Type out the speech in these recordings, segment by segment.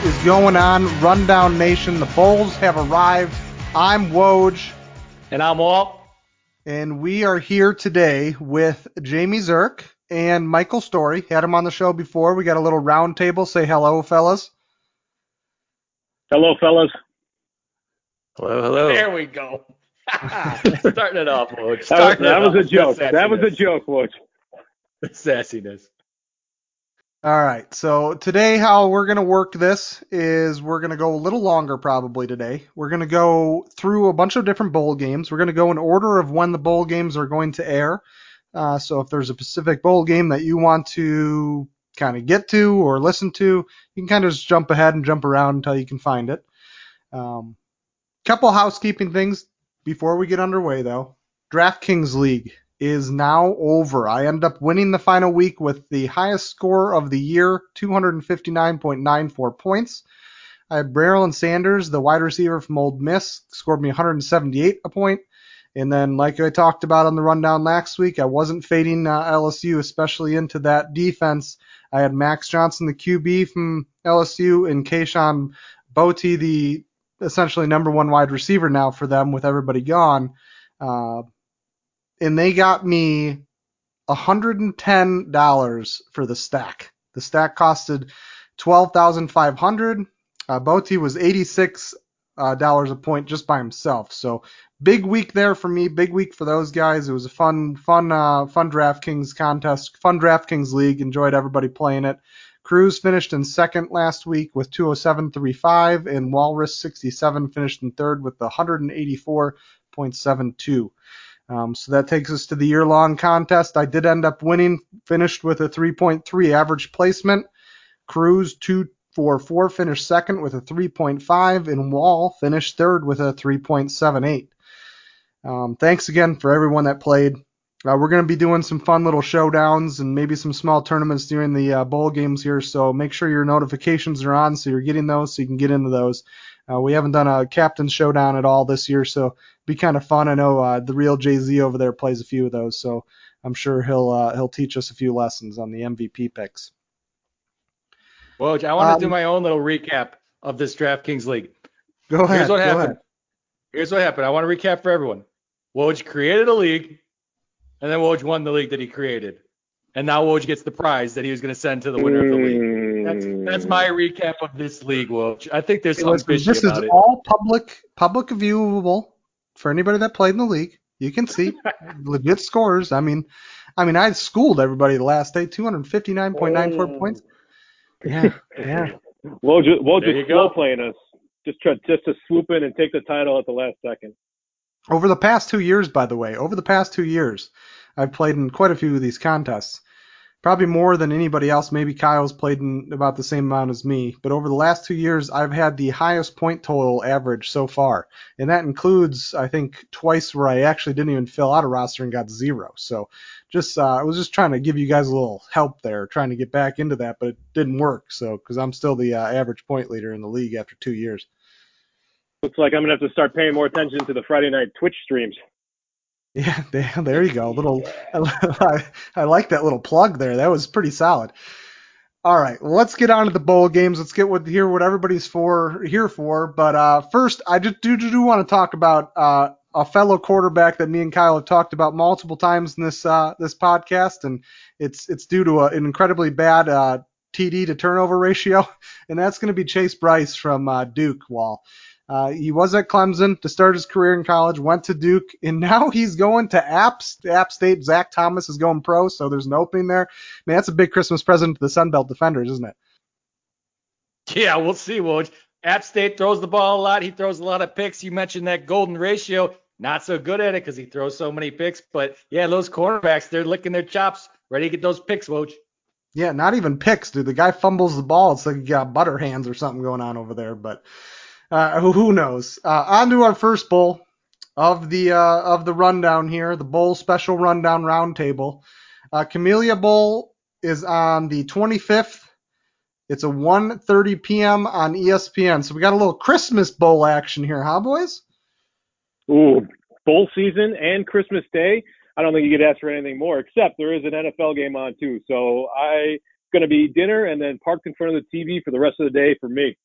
What is going on, Rundown Nation? The Bulls have arrived. I'm Woj. And I'm Wahl. And we are here today with Jamie Zerk and Michael Storey. Had him on the show before. We got a little round table. Say hello, fellas. Hello, fellas. Hello, hello. There we go. Starting it off, Woj. That, was, that was a joke. That was a joke, Woj. The sassiness. All right. So today, how we're going to work this is we're going to go a little longer probably today. We're going to go through a bunch of different bowl games. We're going to go in order of when the bowl games are going to air. Uh, so if there's a Pacific bowl game that you want to kind of get to or listen to, you can kind of just jump ahead and jump around until you can find it. Um, couple housekeeping things before we get underway though. DraftKings League is now over. I end up winning the final week with the highest score of the year, 259.94 points. I have Braylon Sanders, the wide receiver from Ole Miss, scored me 178 a point. And then, like I talked about on the rundown last week, I wasn't fading uh, LSU, especially into that defense. I had Max Johnson, the QB from LSU, and Kayshon Boutte, the essentially number one wide receiver now for them with everybody gone. Uh, and they got me $110 for the stack. The stack costed 12500 uh, Boutte was 86 uh, dollars a point just by himself. So big week there for me. Big week for those guys. It was a fun, fun, uh, fun DraftKings contest, fun DraftKings league. Enjoyed everybody playing it. Cruiz finished in second last week with 207.35, and Walrus 67 finished in third with 184.72. Um, so that takes us to the year long contest. I did end up winning, finished with a 3.3 average placement. Cruiz 244 finished second with a 3.5, and Wahl finished third with a 3.78. Um, thanks again for everyone that played. Uh, we're going to be doing some fun little showdowns and maybe some small tournaments during the uh, bowl games here. So make sure your notifications are on so you're getting those so you can get into those. Uh, we haven't done a captain showdown at all this year, so be kind of fun. I know uh, the real Jay Z over there plays a few of those, so I'm sure he'll uh, he'll teach us a few lessons on the MVP picks. Well, I want to um, do my own little recap of this DraftKings league. Go ahead. Here's what happened. Ahead. Here's what happened. I want to recap for everyone. Woj created a league, and then Woj won the league that he created. And now Woj gets the prize that he was going to send to the winner of the league. That's that's hmm. my recap of this league, Woj. I think there's something fishy This about is it. all public public viewable for anybody that played in the league. You can see legit scores. I mean, I mean, I schooled everybody the last day, 259.94 Oh. points. Yeah, yeah. Woj, Woj There just slow go. playing us. Just try, just to swoop in and take the title at the last second. Over the past two years, by the way, over the past two years, I've played in quite a few of these contests. Probably more than anybody else. Maybe Kyle's played in about the same amount as me. But over the last two years, I've had the highest point total average so far. And that includes, I think, twice where I actually didn't even fill out a roster and got zero. So just, uh, I was just trying to give you guys a little help there, trying to get back into that, but it didn't work. So, because I'm still the uh, average point leader in the league after two years. Looks like I'm gonna have to start paying more attention to the Friday night Twitch streams. Yeah, there, there you go. A Little, I, I like that little plug there. That was pretty solid. All right, well, let's get on to the bowl games. Let's get what hear what everybody's for here for. But uh, first, I just do, do, do want to talk about uh, a fellow quarterback that me and Kyle have talked about multiple times in this uh, this podcast, and it's it's due to a, an incredibly bad uh, TD to turnover ratio, and that's going to be Chase Brice from uh, Duke. Wahl. Uh, he was at Clemson to start his career in college, went to Duke, and now he's going to App, App State. Zach Thomas is going pro, so there's an opening there. Man, that's a big Christmas present to the Sun Belt defenders, isn't it? Yeah, we'll see, Woj. App State throws the ball a lot. He throws a lot of picks. You mentioned that golden ratio. Not so good at it because he throws so many picks. But yeah, those cornerbacks, they're licking their chops, ready to get those picks, Woj. Yeah, not even picks, dude. The guy fumbles the ball. It's like he got butter hands or something going on over there. But uh, who, who knows? Uh, on to our first bowl of the uh, of the rundown here, the bowl special rundown roundtable. Uh, Camellia Bowl is on the 25th. It's a 1:30 p.m. on ESPN. So we got a little Christmas bowl action here, huh, boys? Ooh, bowl season and Christmas Day. I don't think you could ask for anything more, except there is an NFL game on too. So I going to be dinner and then parked in front of the TV for the rest of the day for me.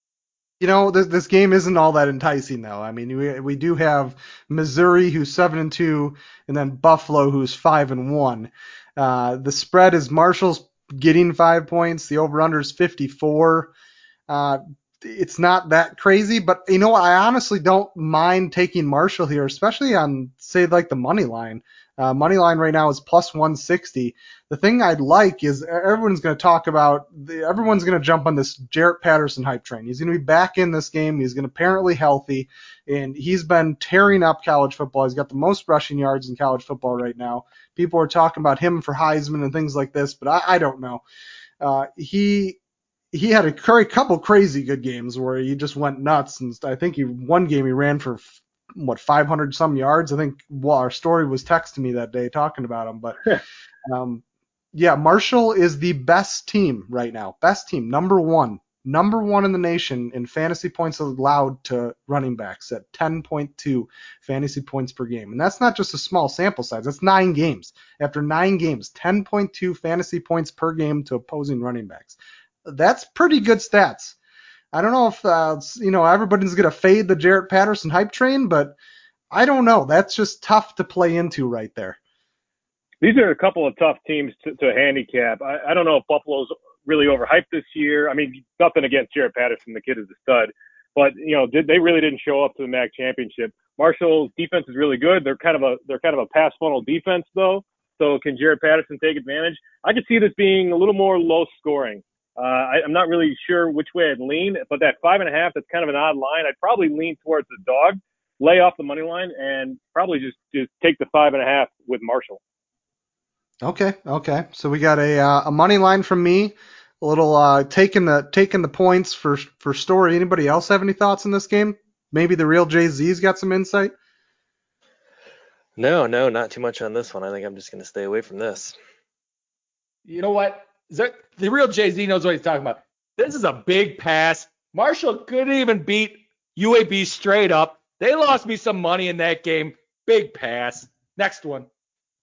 You know, this, this game isn't all that enticing though. I mean, we we do have Missouri who's seven and two, and then Buffalo who's five and one. Uh, the spread is Marshall's getting five points. The over under is 54. Uh, it's not that crazy, but you know, I honestly don't mind taking Marshall here, especially on say like the money line. Uh, money line right now is plus 160. The thing I'd like is everyone's going to talk about, the, everyone's going to jump on this Jaret Patterson hype train. He's going to be back in this game. He's going apparently healthy, and he's been tearing up college football. He's got the most rushing yards in college football right now. People are talking about him for Heisman and things like this, but I, I don't know. Uh, he he had a couple crazy good games where he just went nuts, and I think he one game he ran for what 500 some yards. I think well, our story was texting me that day talking about him, but um, yeah, Marshall is the best team right now, best team, number one, number one in the nation in fantasy points allowed to running backs at 10.2 fantasy points per game, and that's not just a small sample size. That's nine games. After nine games, 10.2 fantasy points per game to opposing running backs. That's pretty good stats. I don't know if uh, you know everybody's gonna fade the Jaret Patterson hype train, but I don't know. That's just tough to play into right there. These are a couple of tough teams to, to handicap. I, I don't know if Buffalo's really overhyped this year. I mean, nothing against Jaret Patterson, the kid is a stud, but you know, did, they really didn't show up to the MAC championship. Marshall's defense is really good. They're kind of a they're kind of a pass funnel defense though. So can Jaret Patterson take advantage? I could see this being a little more low scoring. Uh, I, I'm not really sure which way I'd lean, but that five and a half, that's kind of an odd line. I'd probably lean towards the dog, lay off the money line, and probably just just take the five and a half with Marshall. Okay, okay. So we got a uh, a money line from me, a little uh, taking the taking the points for for Storey. Anybody else have any thoughts in this game? Maybe the real Jay Z's got some insight. No, no, not too much on this one. I think I'm just going to stay away from this. You know what? The real Jay Z knows what he's talking about. This is a big pass. Marshall couldn't even beat UAB straight up. They lost me some money in that game. Big pass. Next one.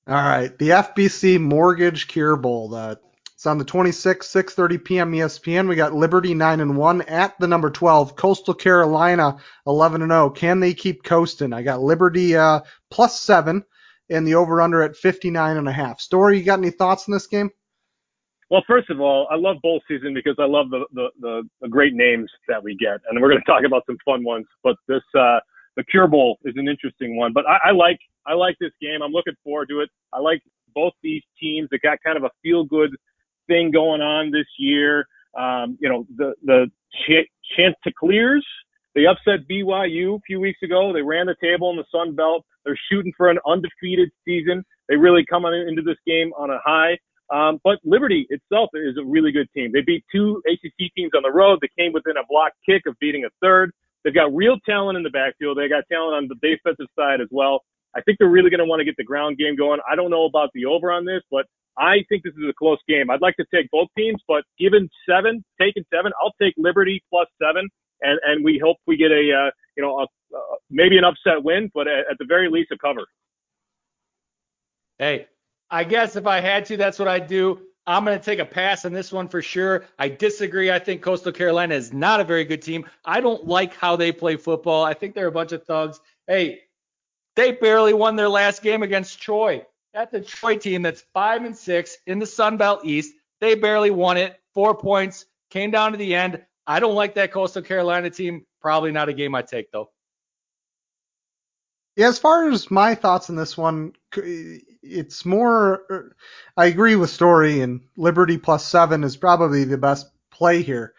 All right, the FBC Mortgage Cure Bowl. It's on the 26th, 6:30 p.m. ESPN. We got Liberty 9 and 1 at the number 12. Coastal Carolina 11 and 0. Can they keep coasting? I got Liberty uh, plus seven and the over/under at 59 and a half. Storey, you got any thoughts on this game? Well, first of all, I love bowl season because I love the, the, the, the great names that we get. And we're going to talk about some fun ones. But this, uh, the Cure Bowl is an interesting one. But I, I like, I like this game. I'm looking forward to it. I like both these teams that got kind of a feel good thing going on this year. Um, you know, the, the ch- Chanticleers, they upset BYU a few weeks ago. They ran the table in the Sun Belt. They're shooting for an undefeated season. They really come on into this game on a high. Um, but Liberty itself is a really good team. They beat two ACC teams on the road. They came within a block kick of beating a third. They've got real talent in the backfield. They got talent on the defensive side as well. I think they're really going to want to get the ground game going. I don't know about the over on this, but I think this is a close game. I'd like to take both teams, but given seven, taking seven, I'll take Liberty plus seven, and and we hope we get a uh, you know a, uh, maybe an upset win, but at, at the very least a cover. Hey, I guess if I had to, that's what I'd do. I'm going to take a pass on this one for sure. I disagree. I think Coastal Carolina is not a very good team. I don't like how they play football. I think they're a bunch of thugs. Hey, they barely won their last game against Troy. That's a Troy team that's five and six in the Sun Belt East. They barely won it. Four points came down to the end. I don't like that Coastal Carolina team. Probably not a game I take though. Yeah, as far as my thoughts on this one, it's more. I agree with Storey, and Liberty plus seven is probably the best play here.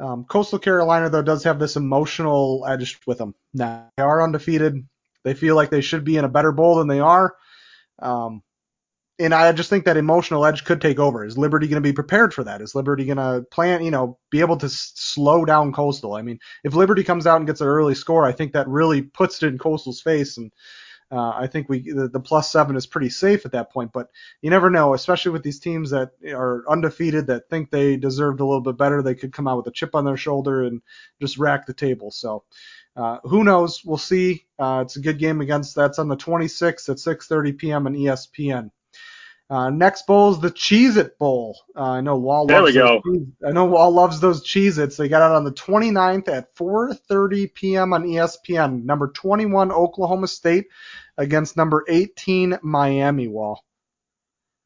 Um, Coastal Carolina, though, does have this emotional edge with them. Now, they are undefeated. They feel like they should be in a better bowl than they are. Um, and I just think that emotional edge could take over. Is Liberty going to be prepared for that? Is Liberty going to plan, you know, be able to s- slow down Coastal? I mean, if Liberty comes out and gets an early score, I think that really puts it in Coastal's face, and uh, I think we the, the plus seven is pretty safe at that point. But you never know, especially with these teams that are undefeated that think they deserved a little bit better. They could come out with a chip on their shoulder and just rack the table. So. Uh, who knows? We'll see. Uh, it's a good game against. That's on the 26th at 6:30 p.m. on ESPN. Uh, next bowl is the Cheez It Bowl. Uh, I know Wahl There loves we those go. Cheez- I know Wahl loves those Cheez Its. They got out on the 29th at 4:30 p.m. on ESPN. Number 21 Oklahoma State against number 18 Miami. Wahl.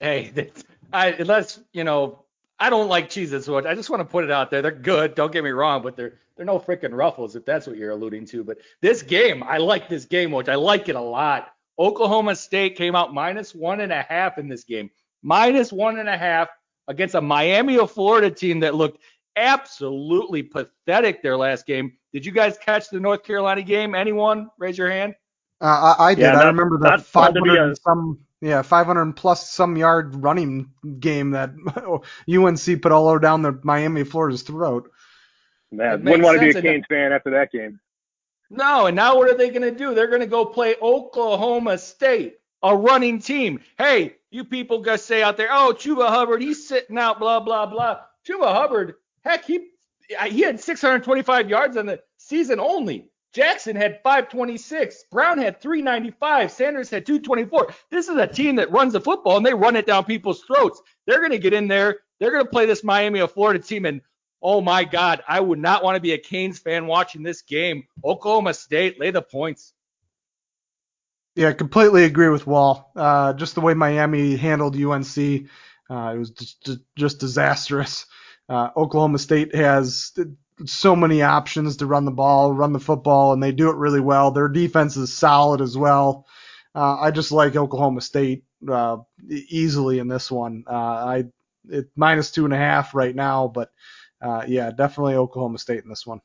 Hey, that- I unless you know, I don't like cheeses so much. I just want to put it out there. They're good. Don't get me wrong, but they're they're no freaking ruffles if that's what you're alluding to. But this game, I like this game, which I like it a lot. Oklahoma State came out minus one and a half in this game, minus one and a half against a Miami of Florida team that looked absolutely pathetic their last game. Did you guys catch the North Carolina game? Anyone? Raise your hand. Uh, I, I did. Yeah, I remember not that 500 and a- some yeah 500 plus some yard running game that UNC put all over down the Miami Florida's throat. Man, wouldn't want to be a sense, Canes fan after that game. No, and now what are they going to do? They're going to go play Oklahoma State, a running team. Hey, you people gonna say out there, oh, Chuba Hubbard, he's sitting out, blah blah blah. Chuba Hubbard, heck, he he had 625 yards on the season only. Jackson had 526. Brown had 395. Sanders had 224. This is a team that runs the football and they run it down people's throats. They're going to get in there. They're going to play this Miami of Florida team and Oh my God, I would not want to be a Canes fan watching this game. Oklahoma State, lay the points. Yeah, I completely agree with Wahl. Uh, just the way Miami handled UNC, uh, it was just, just, disastrous. Uh, Oklahoma State has so many options to run the ball, run the football, and they do it really well. Their defense is solid as well. Uh, I just like Oklahoma State uh, easily in this one. Uh, I it minus two and a half right now, but uh, yeah, definitely Oklahoma State in this one.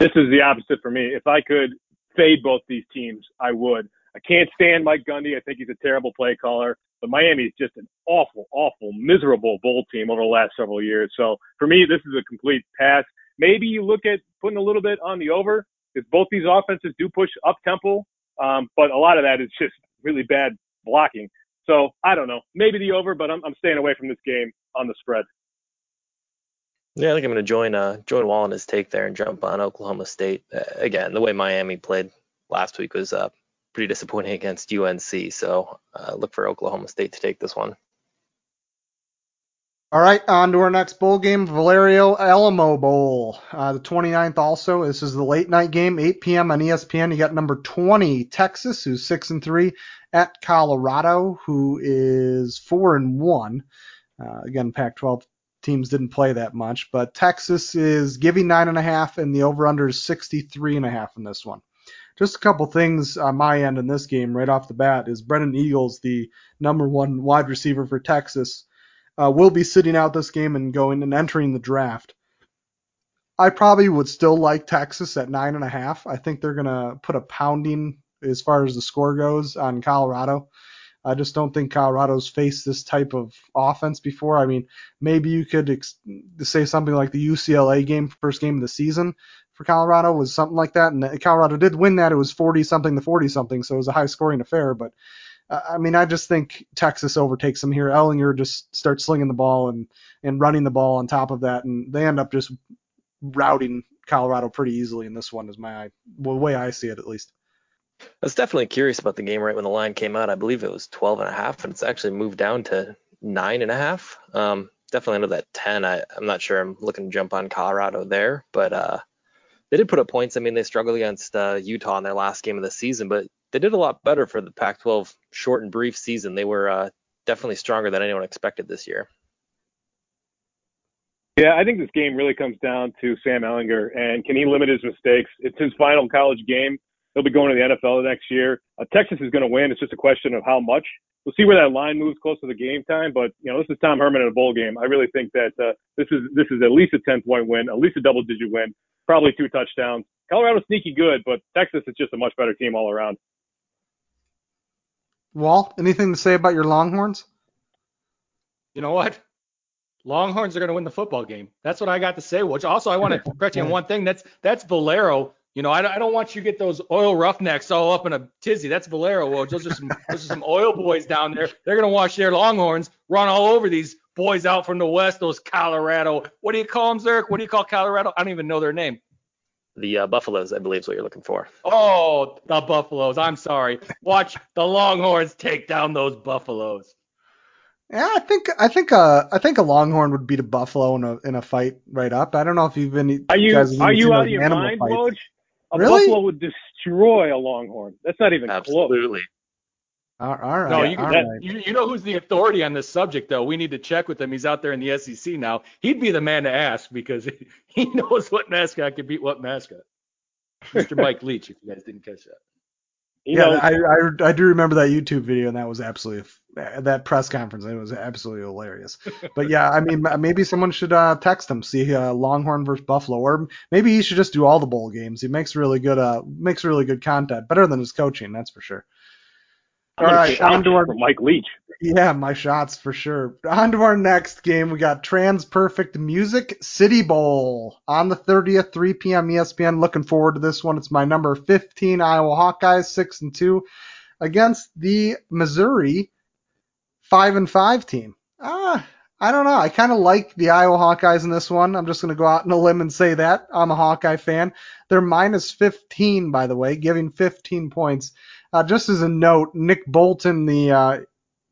This is the opposite for me. If I could fade both these teams, I would. I can't stand Mike Gundy. I think he's a terrible play caller. But Miami is just an awful, awful, miserable bowl team over the last several years. So for me, this is a complete pass. Maybe you look at putting a little bit on the over because both these offenses do push up tempo, um, but a lot of that is just really bad blocking. So I don't know. Maybe the over, but I'm, I'm staying away from this game on the spread. Yeah, I think I'm going to join uh, join Wahl in his take there and jump on Oklahoma State. Uh, again, the way Miami played last week was uh, pretty disappointing against UNC. So uh, look for Oklahoma State to take this one. All right, on to our next bowl game, Valerio Alamo Bowl, uh, the 29th also. This is the late night game, 8 p.m. on ESPN. You got number 20 Texas, who's six and three, at Colorado, who is four and one. Uh, again, Pac-12 teams didn't play that much, but Texas is giving nine and a half, and the over/under is 63 and a half in this one. Just a couple things on my end in this game right off the bat is Brennan Eagles, the number one wide receiver for Texas uh, will be sitting out this game and going and entering the draft. I probably would still like Texas at nine and a half. I think they're gonna put a pounding as far as the score goes on Colorado. I just don't think Colorado's faced this type of offense before. I mean, maybe you could ex- say something like the UCLA game, first game of the season for Colorado was something like that, and Colorado did win that. It was 40 something to 40 something, so it was a high scoring affair. But uh, I mean, I just think Texas overtakes them here. Ehlinger just starts slinging the ball and and running the ball on top of that, and they end up just routing Colorado pretty easily in this one. Is my well, the way I see it at least. I was definitely curious about the game right when the line came out. I believe it was 12 and a half, and it's actually moved down to nine and a half. Um, definitely under that 10. I, I'm not sure I'm looking to jump on Colorado there, but uh, they did put up points. I mean, they struggled against uh, Utah in their last game of the season, but they did a lot better for the Pac-12 short and brief season. They were uh, definitely stronger than anyone expected this year. Yeah, I think this game really comes down to Sam Ehlinger and can he limit his mistakes? It's his final college game. He'll be going to the NFL next year. Uh, Texas is going to win. It's just a question of how much. We'll see where that line moves close to the game time. But you know, this is Tom Herman in a bowl game. I really think that uh, this is this is at least a 10 point win, at least a double digit win, probably two touchdowns. Colorado's sneaky good, but Texas is just a much better team all around. Wahl, anything to say about your Longhorns? You know what? Longhorns are going to win the football game. That's what I got to say. Which also I want to correct you on one thing. That's that's Valero. You know, I don't, I don't want you to get those oil roughnecks all up in a tizzy. That's Valero. Well, those are some those are some oil boys down there. They're going to watch their Longhorns run all over these boys out from the west. Those Colorado. What do you call them, Zerk? What do you call Colorado? I don't even know their name. The uh, Buffaloes, I believe, is what you're looking for. Oh, the Buffaloes. I'm sorry. Watch the Longhorns take down those Buffaloes. Yeah, I think I think uh I think a Longhorn would beat a Buffalo in a in a fight right up. I don't know if you've been. Are you guys are you out of your animal mind, fights. Woj? A Really? buffalo would destroy a longhorn. That's not even close. Absolutely. All, all right. No, you, that- right. you you know who's the authority on this subject though. We need to check with him. He's out there in the SEC now. He'd be the man to ask because he knows what mascot can beat what mascot. Mr. Mike Leach, if you guys didn't catch that. You yeah, know, I, I I do remember that YouTube video, and that was absolutely that press conference. It was absolutely hilarious. But yeah, I mean, maybe someone should uh, text him, see uh, Longhorn versus Buffalo, or maybe he should just do all the bowl games. He makes really good uh makes really good content, better than his coaching, that's for sure. All right, on to our Mike Leach. Yeah, my shots for sure. On to our next game. We got TransPerfect Music City Bowl on the 30th, 3 p.m. ESPN. Looking forward to this one. It's my number 15 Iowa Hawkeyes, 6 and 2, against the Missouri 5 and 5 team. Ah, I don't know. I kind of like the Iowa Hawkeyes in this one. I'm just going to go out on a limb and say that. I'm a Hawkeye fan. They're minus 15, by the way, giving 15 points. Uh, just as a note, Nick Bolton, the uh,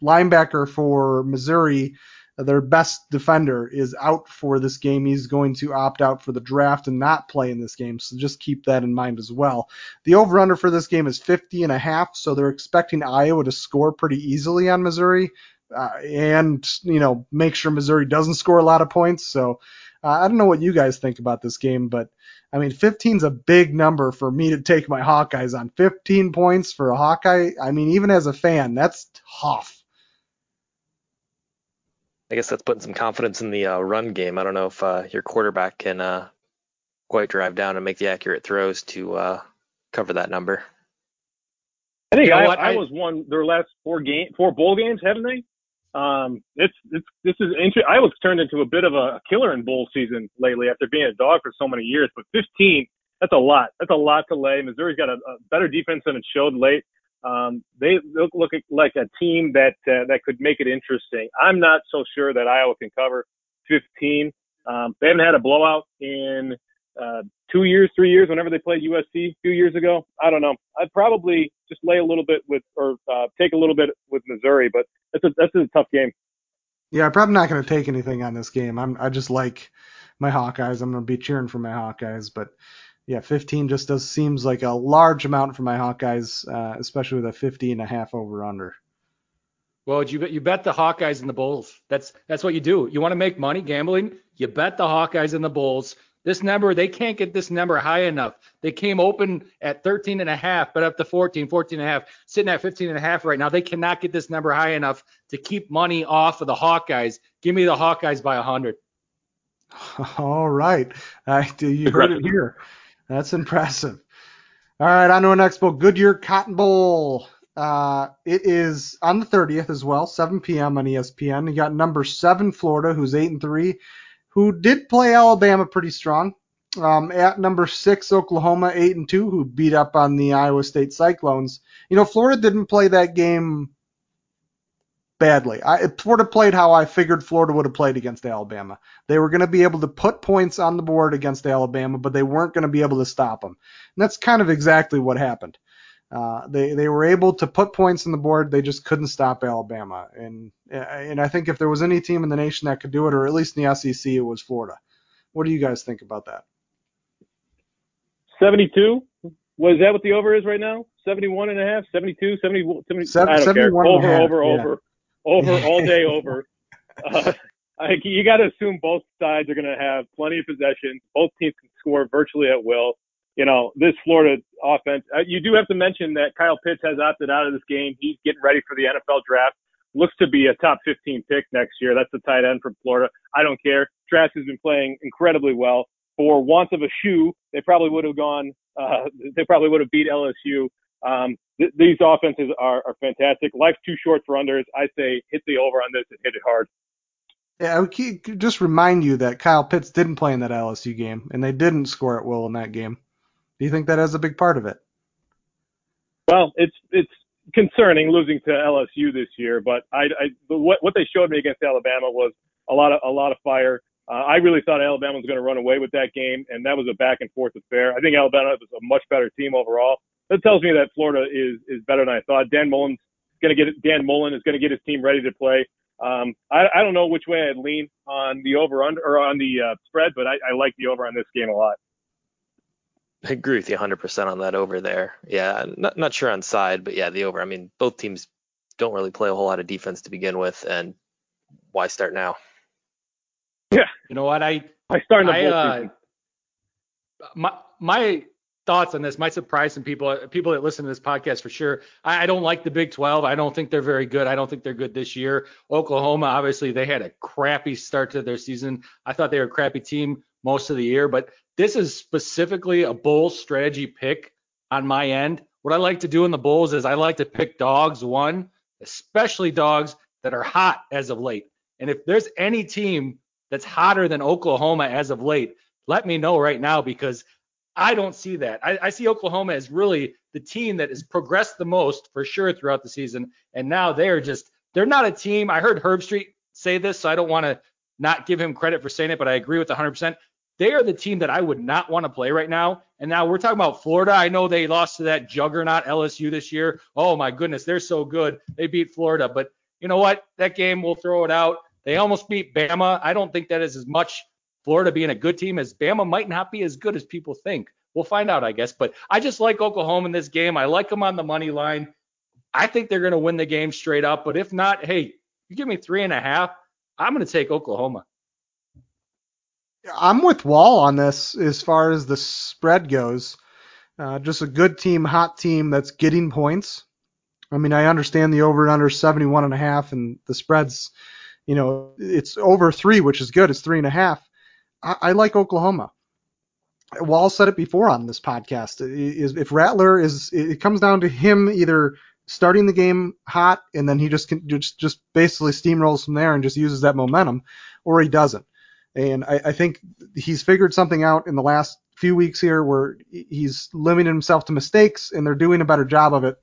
linebacker for Missouri, their best defender, is out for this game. He's going to opt out for the draft and not play in this game. So just keep that in mind as well. The over under for this game is 50 and a half, so they're expecting Iowa to score pretty easily on Missouri. Uh, and you know make sure Missouri doesn't score a lot of points. So uh, I don't know what you guys think about this game, but I mean 15 is a big number for me to take my Hawkeyes on. 15 points for a Hawkeye. I mean even as a fan, that's tough. I guess that's putting some confidence in the uh, run game. I don't know if uh, your quarterback can uh, quite drive down and make the accurate throws to uh, cover that number. I think You know I. I I- was one their last four game, four bowl games, haven't they? Um, it's it's this is interesting. I was turned into a bit of a killer in bowl season lately after being a dog for so many years. But 15, that's a lot. That's a lot to lay. Missouri's got a, a better defense than it showed late. Um, they look, look like a team that uh, that could make it interesting. I'm not so sure that Iowa can cover 15. Um, they haven't had a blowout in uh, two years, three years. Whenever they played USC a few years ago, I don't know. I'd probably just lay a little bit with or uh, take a little bit with Missouri, but that's a that's a tough game. Yeah, I'm probably not going to take anything on this game. I'm I just like my Hawkeyes. I'm going to be cheering for my Hawkeyes, but yeah, 15 just does seems like a large amount for my Hawkeyes, uh, especially with a 50 and a half over under. Well, you bet you bet the Hawkeyes and the Bulls. That's that's what you do. You want to make money gambling? You bet the Hawkeyes and the Bulls. This number, they can't get this number high enough. They came open at 13 and a half, but up to 14, 14 and a half, sitting at 15 and a half right now. They cannot get this number high enough to keep money off of the Hawkeyes. Give me the Hawkeyes by 100. All right, I do you heard it here. That's impressive. All right, on to our next Goodyear Cotton Bowl. Uh, it is on the 30th as well, 7 p.m. on ESPN. You got number seven Florida, who's eight and three, who did play Alabama pretty strong. Um, at number six Oklahoma, eight and two, who beat up on the Iowa State Cyclones. You know, Florida didn't play that game badly. I, Florida played how I figured Florida would have played against Alabama. They were going to be able to put points on the board against Alabama, but they weren't going to be able to stop them. And that's kind of exactly what happened. Uh, they they were able to put points on the board, they just couldn't stop Alabama. And and I think if there was any team in the nation that could do it, or at least in the SEC, it was Florida. What do you guys think about that? 72. Was that what the over is right now? 71 and a half, 72, 70, 70 I don't care. 71 and a Over, half, over, yeah. over, over, all day over. Uh, I, you got to assume both sides are going to have plenty of possession. Both teams can score virtually at will. You know, this Florida offense, uh, you do have to mention that Kyle Pitts has opted out of this game. He's getting ready for the NFL draft. Looks to be a top 15 pick next year. That's the tight end from Florida. I don't care. Trask has been playing incredibly well. For want of a shoe, they probably would have gone, uh, they probably would have beat LSU. Um, th- these offenses are, are fantastic. Life's too short for unders. I say hit the over on this and hit it hard. Yeah, I would keep, just remind you that Kyle Pitts didn't play in that LSU game, and they didn't score at will in that game. Do you think that has a big part of it? Well, it's it's concerning losing to LSU this year, but I, I what what they showed me against Alabama was a lot of a lot of fire. Uh, I really thought Alabama was going to run away with that game, and that was a back and forth affair. I think Alabama was a much better team overall. That tells me that Florida is is better than I thought. Dan Mullen's going to get Dan Mullen is going to get his team ready to play. Um, I, I don't know which way I'd lean on the over under or on the uh, spread, but I, I like the over on this game a lot. I agree with you 100% on that over there. Yeah, not not sure on side, but yeah, the over. I mean, both teams don't really play a whole lot of defense to begin with, and why start now? Yeah. You know what? I I start in the I, uh, my my thoughts on this might surprise some people people that listen to this podcast for sure. I, I don't like the Big 12. I don't think they're very good. I don't think they're good this year. Oklahoma, obviously, they had a crappy start to their season. I thought they were a crappy team most of the year, but this is specifically a bull strategy pick on my end. What I like to do in the bulls is I like to pick dogs one, especially dogs that are hot as of late. And if there's any team that's hotter than Oklahoma as of late, let me know right now because I don't see that. I, I, see Oklahoma as really the team that has progressed the most for sure throughout the season. And now they're just, they're not a team. I heard Herbstreit say this, so I don't want to not give him credit for saying it, but I agree with 100%. They are the team that I would not want to play right now. And now we're talking about Florida. I know they lost to that juggernaut LSU this year. Oh my goodness, they're so good. They beat Florida. But you know what? That game, we'll throw it out. They almost beat Bama. I don't think that is as much Florida being a good team as Bama might not be as good as people think. We'll find out, I guess. But I just like Oklahoma in this game. I like them on the money line. I think they're going to win the game straight up. But if not, hey, you give me three and a half, I'm going to take Oklahoma. I'm with Wahl on this as far as the spread goes. Uh, just a good team, hot team that's getting points. I mean, I understand the over and under 71 and a half, and the spreads, you know, it's over three, which is good. It's three and a half. I, I like Oklahoma. Wall said it before on this podcast. Is if Rattler is, it comes down to him either starting the game hot and then he just can just just basically steamrolls from there and just uses that momentum, or he doesn't. And I, I think he's figured something out in the last few weeks here where he's limiting himself to mistakes and they're doing a better job of it.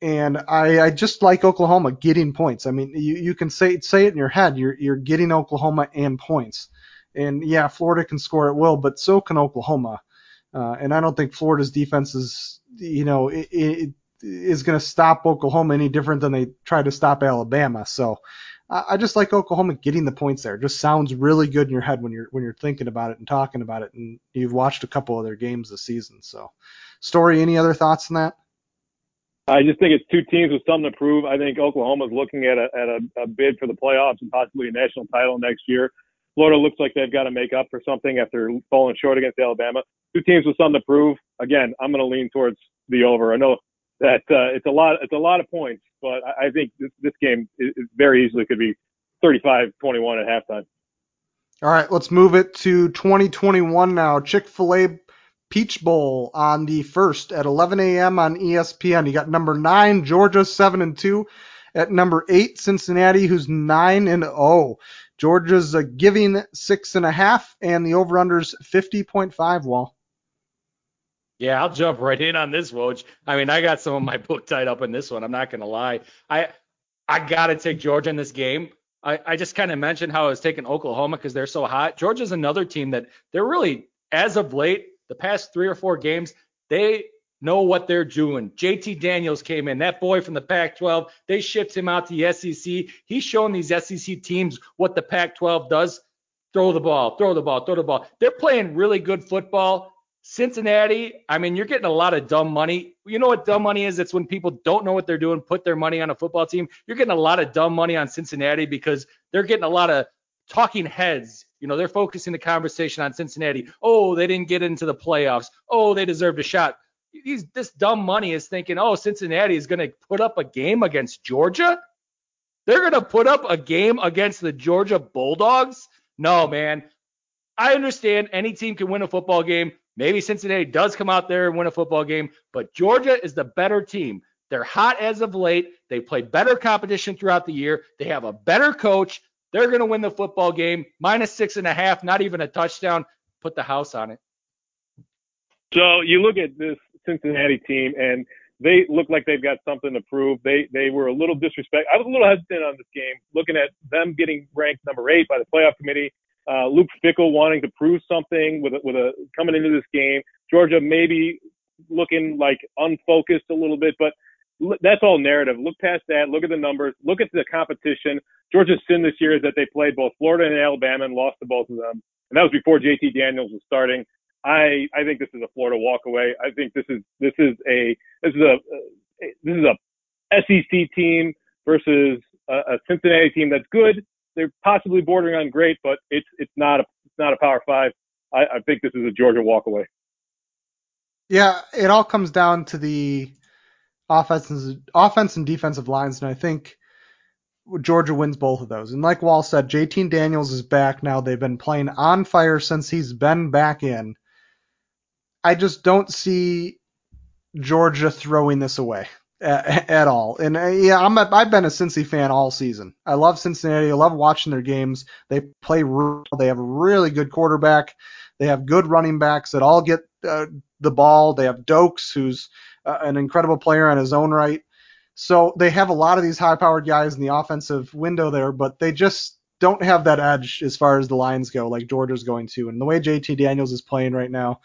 And I, I just like Oklahoma getting points. I mean, you, you can say say it in your head. You're you're getting Oklahoma and points. And yeah, Florida can score at will, but so can Oklahoma. Uh, and I don't think Florida's defense is, you know, it, it is going to stop Oklahoma any different than they tried to stop Alabama. So I just like Oklahoma getting the points there. It just sounds really good in your head when you're when you're thinking about it and talking about it, and you've watched a couple of their games this season. So, Storey, any other thoughts on that? I just think it's two teams with something to prove. I think Oklahoma's looking at a at a, a bid for the playoffs and possibly a national title next year. Florida looks like they've got to make up for something after falling short against Alabama. Two teams with something to prove. Again, I'm going to lean towards the over. I know that uh, it's a lot. It's a lot of points, but I, think this, this game is, very easily could be 35-21 at halftime. All right, let's move it to 2021 now. Chick-fil-A Peach Bowl on the first at 11 a.m. on ESPN. You got number nine Georgia seven and two, at number eight Cincinnati who's nine and oh. Georgia's uh, giving six and a half, and the over/unders 50.5. Wahl. Yeah, I'll jump right in on this, Woj. I mean, I got some of my book tied up in this one. I'm not gonna lie. I I gotta take Georgia in this game. I, I just kind of mentioned how I was taking Oklahoma because they're so hot. Georgia's another team that they're really, as of late, the past three or four games, they know what they're doing. JT Daniels came in, that boy from the Pac 12. They shipped him out to the SEC. He's showing these SEC teams what the Pac 12 does. Throw the ball, throw the ball, throw the ball. They're playing really good football. Cincinnati, I mean, you're getting a lot of dumb money. You know what dumb money is? It's when people don't know what they're doing, put their money on a football team. You're getting a lot of dumb money on Cincinnati because they're getting a lot of talking heads. You know, they're focusing the conversation on Cincinnati. Oh, they didn't get into the playoffs. Oh, they deserved a shot. These, this dumb money is thinking, oh, Cincinnati is going to put up a game against Georgia. They're going to put up a game against the Georgia Bulldogs. No, man. I understand any team can win a football game. Maybe Cincinnati does come out there and win a football game, but Georgia is the better team. They're hot as of late. They play better competition throughout the year. They have a better coach. They're going to win the football game. Minus six and a half, not even a touchdown. Put the house on it. So you look at this Cincinnati team, and they look like they've got something to prove. They they were a little disrespect. I was a little hesitant on this game, looking at them getting ranked number eight by the playoff committee uh, Luke Fickell wanting to prove something with a, with a coming into this game. Georgia maybe looking like unfocused a little bit, but that's all narrative. Look past that. Look at the numbers. Look at the competition. Georgia's sin this year is that they played both Florida and Alabama and lost to both of them, and that was before JT Daniels was starting. I I think this is a Florida walkaway. I think this is this is a this is a this is a SEC team versus a, a Cincinnati team that's good. They're possibly bordering on great, but it's it's not a it's not a Power Five. I, I think this is a Georgia walkaway. Yeah, it all comes down to the offense, offense and defensive lines, and I think Georgia wins both of those. And like Wahl said, JT Daniels is back now. They've been playing on fire since he's been back in. I just don't see Georgia throwing this away at, all. And uh, yeah, I'm a, I've been a Cincy fan all season. I love Cincinnati. I love watching their games. They play real. They have a really good quarterback. They have good running backs that all get uh, the ball. They have Doaks, who's uh, an incredible player on his own right. So they have a lot of these high-powered guys in the offensive window there, but they just don't have that edge as far as the lines go, like Georgia's going to. And the way JT Daniels is playing right now,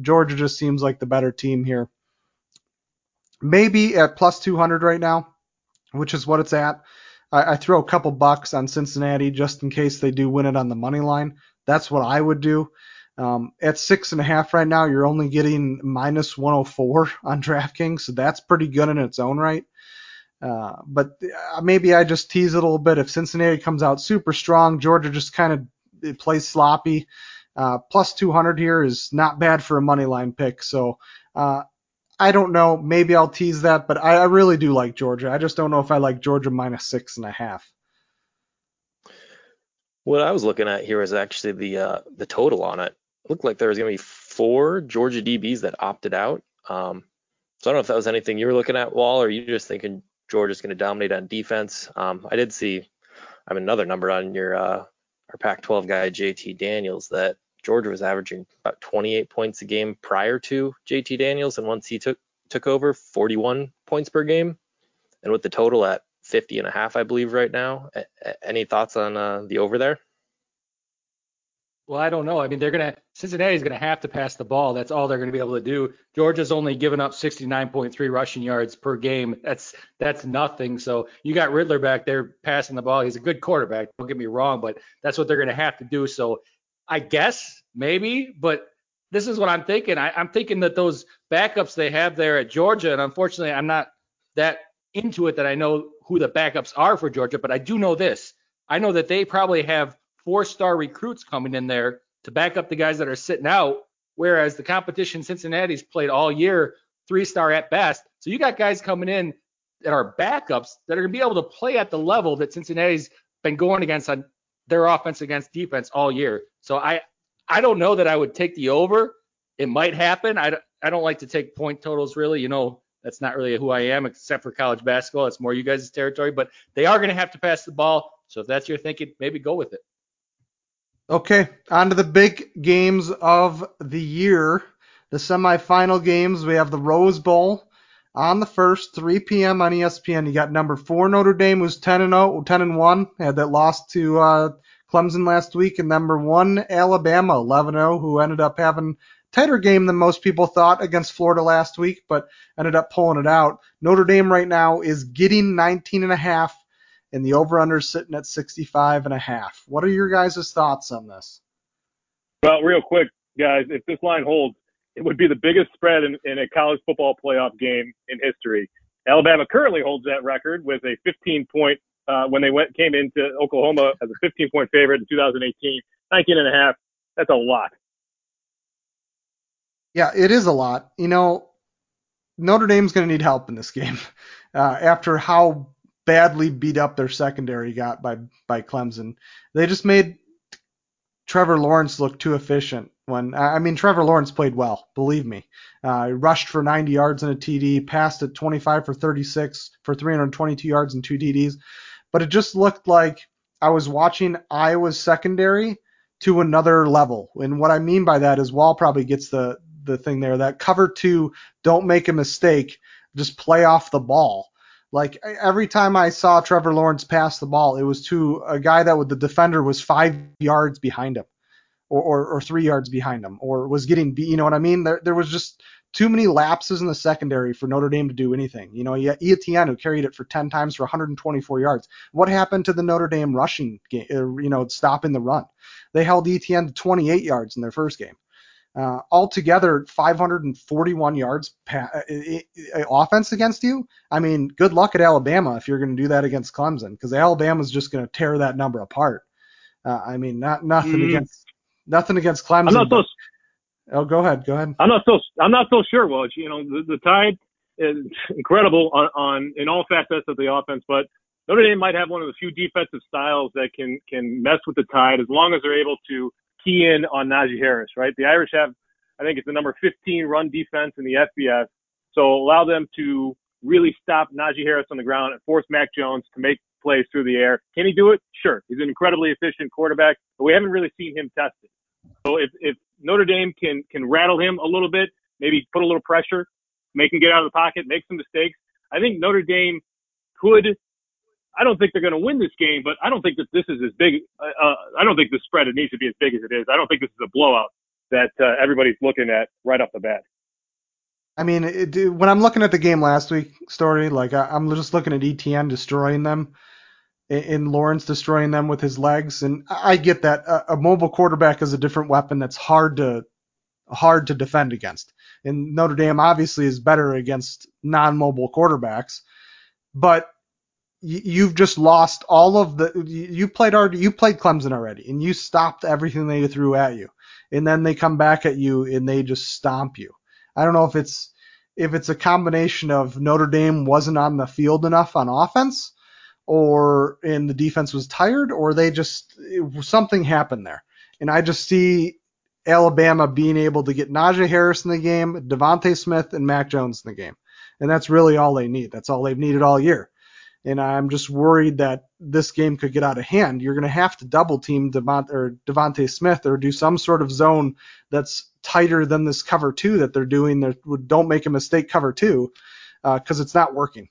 Georgia just seems like the better team here. Maybe at plus 200 right now, which is what it's at. I, I throw a couple bucks on Cincinnati just in case they do win it on the money line. That's what I would do. Um, at six and a half right now, you're only getting minus 104 on DraftKings, so that's pretty good in its own right. Uh, but uh, maybe I just tease it a little bit. If Cincinnati comes out super strong, Georgia just kind of plays sloppy. Uh, plus 200 here is not bad for a money line pick. So uh, I don't know. Maybe I'll tease that, but I, I really do like Georgia. I just don't know if I like Georgia minus six and a half. What I was looking at here is actually the uh, the total on it. it looked like there was going to be four Georgia DBs that opted out. Um, so I don't know if that was anything you were looking at, Wahl, or you just thinking Georgia's going to dominate on defense. Um, I did see, I have another number on your uh, our Pac-12 guy JT Daniels that Georgia was averaging about 28 points a game prior to JT Daniels, and once he took took over, 41 points per game, and with the total at 50 and a half, I believe right now. A- any thoughts on uh, the over there? Well, I don't know. I mean, they're gonna Cincinnati's gonna have to pass the ball. That's all they're gonna be able to do. Georgia's only given up 69.3 rushing yards per game. That's that's nothing. So you got Ridder back there passing the ball. He's a good quarterback. Don't get me wrong, but that's what they're gonna have to do. So I guess maybe, but this is what I'm thinking. I, I'm thinking that those backups they have there at Georgia, and unfortunately, I'm not that into it that I know who the backups are for Georgia, but I do know this. I know that they probably have four-star recruits coming in there to back up the guys that are sitting out, whereas the competition Cincinnati's played all year three-star at best. So you got guys coming in that are backups that are going to be able to play at the level that Cincinnati's been going against on their offense against defense all year. So I I don't know that I would take the over. It might happen. I I don't like to take point totals really. You know, that's not really who I am except for college basketball. It's more you guys' territory, but they are going to have to pass the ball. So if that's your thinking, maybe go with it. Okay, on to the big games of the year. The semifinal games, we have the Rose Bowl on the first, 3 p.m. on ESPN. You got number four Notre Dame, who's 10 and 0, 10 and 1, had that loss to uh, Clemson last week, and number one Alabama, 11 0, who ended up having tighter game than most people thought against Florida last week, but ended up pulling it out. Notre Dame right now is getting 19 and a half and the over-under sitting at 65 and a half. What are your guys' thoughts on this? Well, real quick, guys, if this line holds, it would be the biggest spread in, in a college football playoff game in history. Alabama currently holds that record with a 15 point uh, when they went came into Oklahoma as a 15 point favorite in 2018, 19 and a half. That's a lot. Yeah, it is a lot. You know, Notre Dame's going to need help in this game uh, after how badly beat up their secondary got by by Clemson. They just made Trevor Lawrence looked too efficient. When I mean Trevor Lawrence played well, believe me. Uh, rushed for 90 yards and a TD, passed at 25 for 36 for 322 yards and two TDs. But it just looked like I was watching Iowa's secondary to another level. And what I mean by that is Wall probably gets the the thing there. That cover two, don't make a mistake, just play off the ball. Like every time I saw Trevor Lawrence pass the ball, it was to a guy that with the defender was five yards behind him, or, or, or three yards behind him, or was getting beat. You know what I mean? There, there was just too many lapses in the secondary for Notre Dame to do anything. You know, you Etienne who carried it for 10 times for 124 yards. What happened to the Notre Dame rushing game, uh, you know, stopping the run? They held Etienne to 28 yards in their first game. Uh, altogether, 541 yards pa- uh, offense against you. I mean, good luck at Alabama if you're going to do that against Clemson, because Alabama's just going to tear that number apart. Uh, I mean, not nothing mm. against nothing against Clemson. I'm not so, oh, go ahead, go ahead. I'm not so I'm not so sure, Woj. You know, the, the Tide is incredible on, on in all facets of the offense, but Notre Dame might have one of the few defensive styles that can can mess with the Tide as long as they're able to key in on Najee Harris, right? The Irish have, I think it's the number 15 run defense in the FBS. So allow them to really stop Najee Harris on the ground and force Mac Jones to make plays through the air. Can he do it? Sure. He's an incredibly efficient quarterback, but we haven't really seen him tested. So if, if Notre Dame can, can rattle him a little bit, maybe put a little pressure, make him get out of the pocket, make some mistakes, I think Notre Dame could I don't think they're going to win this game, but I don't think that this is as big. Uh, uh, I don't think the spread it needs to be as big as it is. I don't think this is a blowout that uh, everybody's looking at right off the bat. I mean, it, when I'm looking at the game last week, Storey like I, am just looking at Etienne destroying them, and Lawrence destroying them with his legs, and I get that a, a mobile quarterback is a different weapon that's hard to hard to defend against. And Notre Dame obviously is better against non-mobile quarterbacks, but you've just lost all of the you played already you played Clemson already and you stopped everything they threw at you and then they come back at you and they just stomp you. I don't know if it's if it's a combination of Notre Dame wasn't on the field enough on offense or and the defense was tired or they just it, something happened there. And I just see Alabama being able to get Najee Harris in the game, DeVonta Smith and Mac Jones in the game. And that's really all they need. That's all they've needed all year and I'm just worried that this game could get out of hand. You're going to have to double team Devont- or DeVonta Smith or do some sort of zone that's tighter than this cover two that they're doing. That don't make a mistake cover two because uh, it's not working.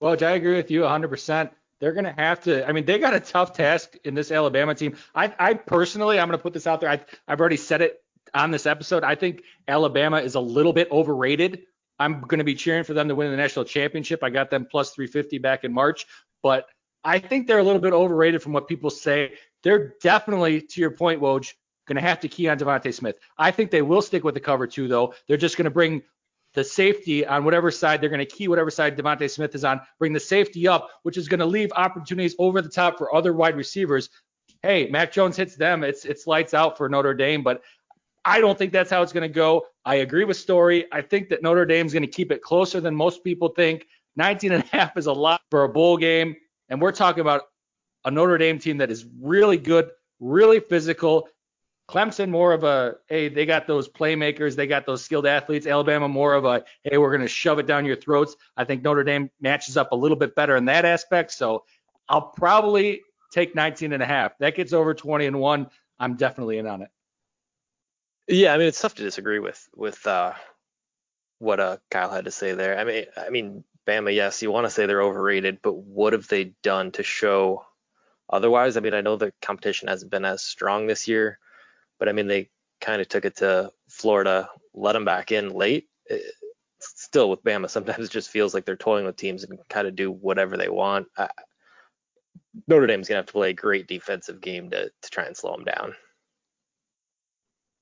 Well, I agree with you 100%. They're going to have to. I mean, they got a tough task in this Alabama team. I, I personally, I'm going to put this out there. I, I've already said it on this episode. I think Alabama is a little bit overrated I'm going to be cheering for them to win the national championship. I got them plus 350 back in March, but I think they're a little bit overrated from what people say. They're definitely, to your point, Woj, going to have to key on DeVonta Smith. I think they will stick with the cover two, though. They're just going to bring the safety on whatever side they're going to key whatever side DeVonta Smith is on, bring the safety up, which is going to leave opportunities over the top for other wide receivers. Hey, Mac Jones hits them, it's it's lights out for Notre Dame, but I don't think that's how it's going to go. I agree with Storey. I think that Notre Dame's going to keep it closer than most people think. 19 and a half is a lot for a bowl game, and we're talking about a Notre Dame team that is really good, really physical. Clemson more of a hey, they got those playmakers, they got those skilled athletes. Alabama more of a hey, we're going to shove it down your throats. I think Notre Dame matches up a little bit better in that aspect. So I'll probably take 19 and a half. That gets over 20 and one. I'm definitely in on it. Yeah, I mean it's tough to disagree with with uh, what uh, Kyle had to say there. I mean, I mean Bama, yes, you want to say they're overrated, but what have they done to show otherwise? I mean, I know the competition hasn't been as strong this year, but I mean they kind of took it to Florida, let them back in late. It, still with Bama, sometimes it just feels like they're toying with teams and kind of do whatever they want. I, Notre Dame's gonna have to play a great defensive game to to try and slow them down.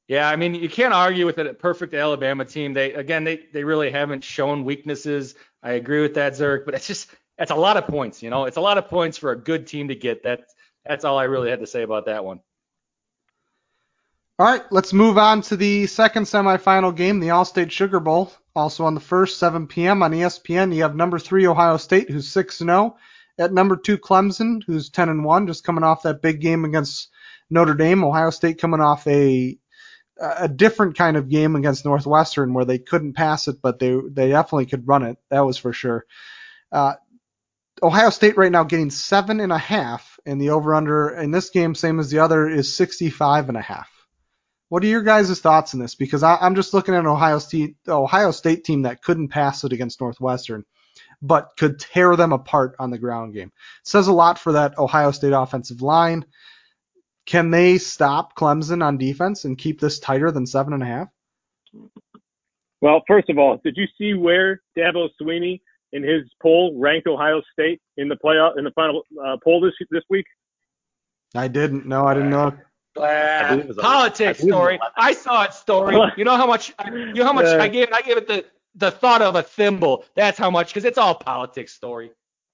Yeah, I mean, you can't argue with a perfect Alabama team. They again, they they really haven't shown weaknesses. I agree with that, Zerk, but it's just that's a lot of points. You know, it's a lot of points for a good team to get. That that's all I really had to say about that one. All right, let's move on to the second semifinal game, the Allstate Sugar Bowl. Also on the first, 7 p.m. on ESPN, you have number three Ohio State, who's 6 0, at number two Clemson, who's 10 and 1, just coming off that big game against Notre Dame. Ohio State coming off a a different kind of game against Northwestern where they couldn't pass it, but they they definitely could run it. That was for sure. Uh, Ohio State right now getting seven and a half, and the over under in this game, same as the other, is 65 and a half. What are your guys' thoughts on this? Because I, am just looking at an Ohio State Ohio State team that couldn't pass it against Northwestern, but could tear them apart on the ground game. It says a lot for that Ohio State offensive line. Can they stop Clemson on defense and keep this tighter than seven and a half? Well, first of all, did you see where Dabo Swinney in his poll ranked Ohio State in the playoff in the final uh, poll this this week? I didn't. No, I didn't know. Believe it was a- politics I believe it was Storey. I saw it Storey. You know how much? You know how much Uh, I gave? it? I gave it the the thought of a thimble. That's how much because it's all politics Storey.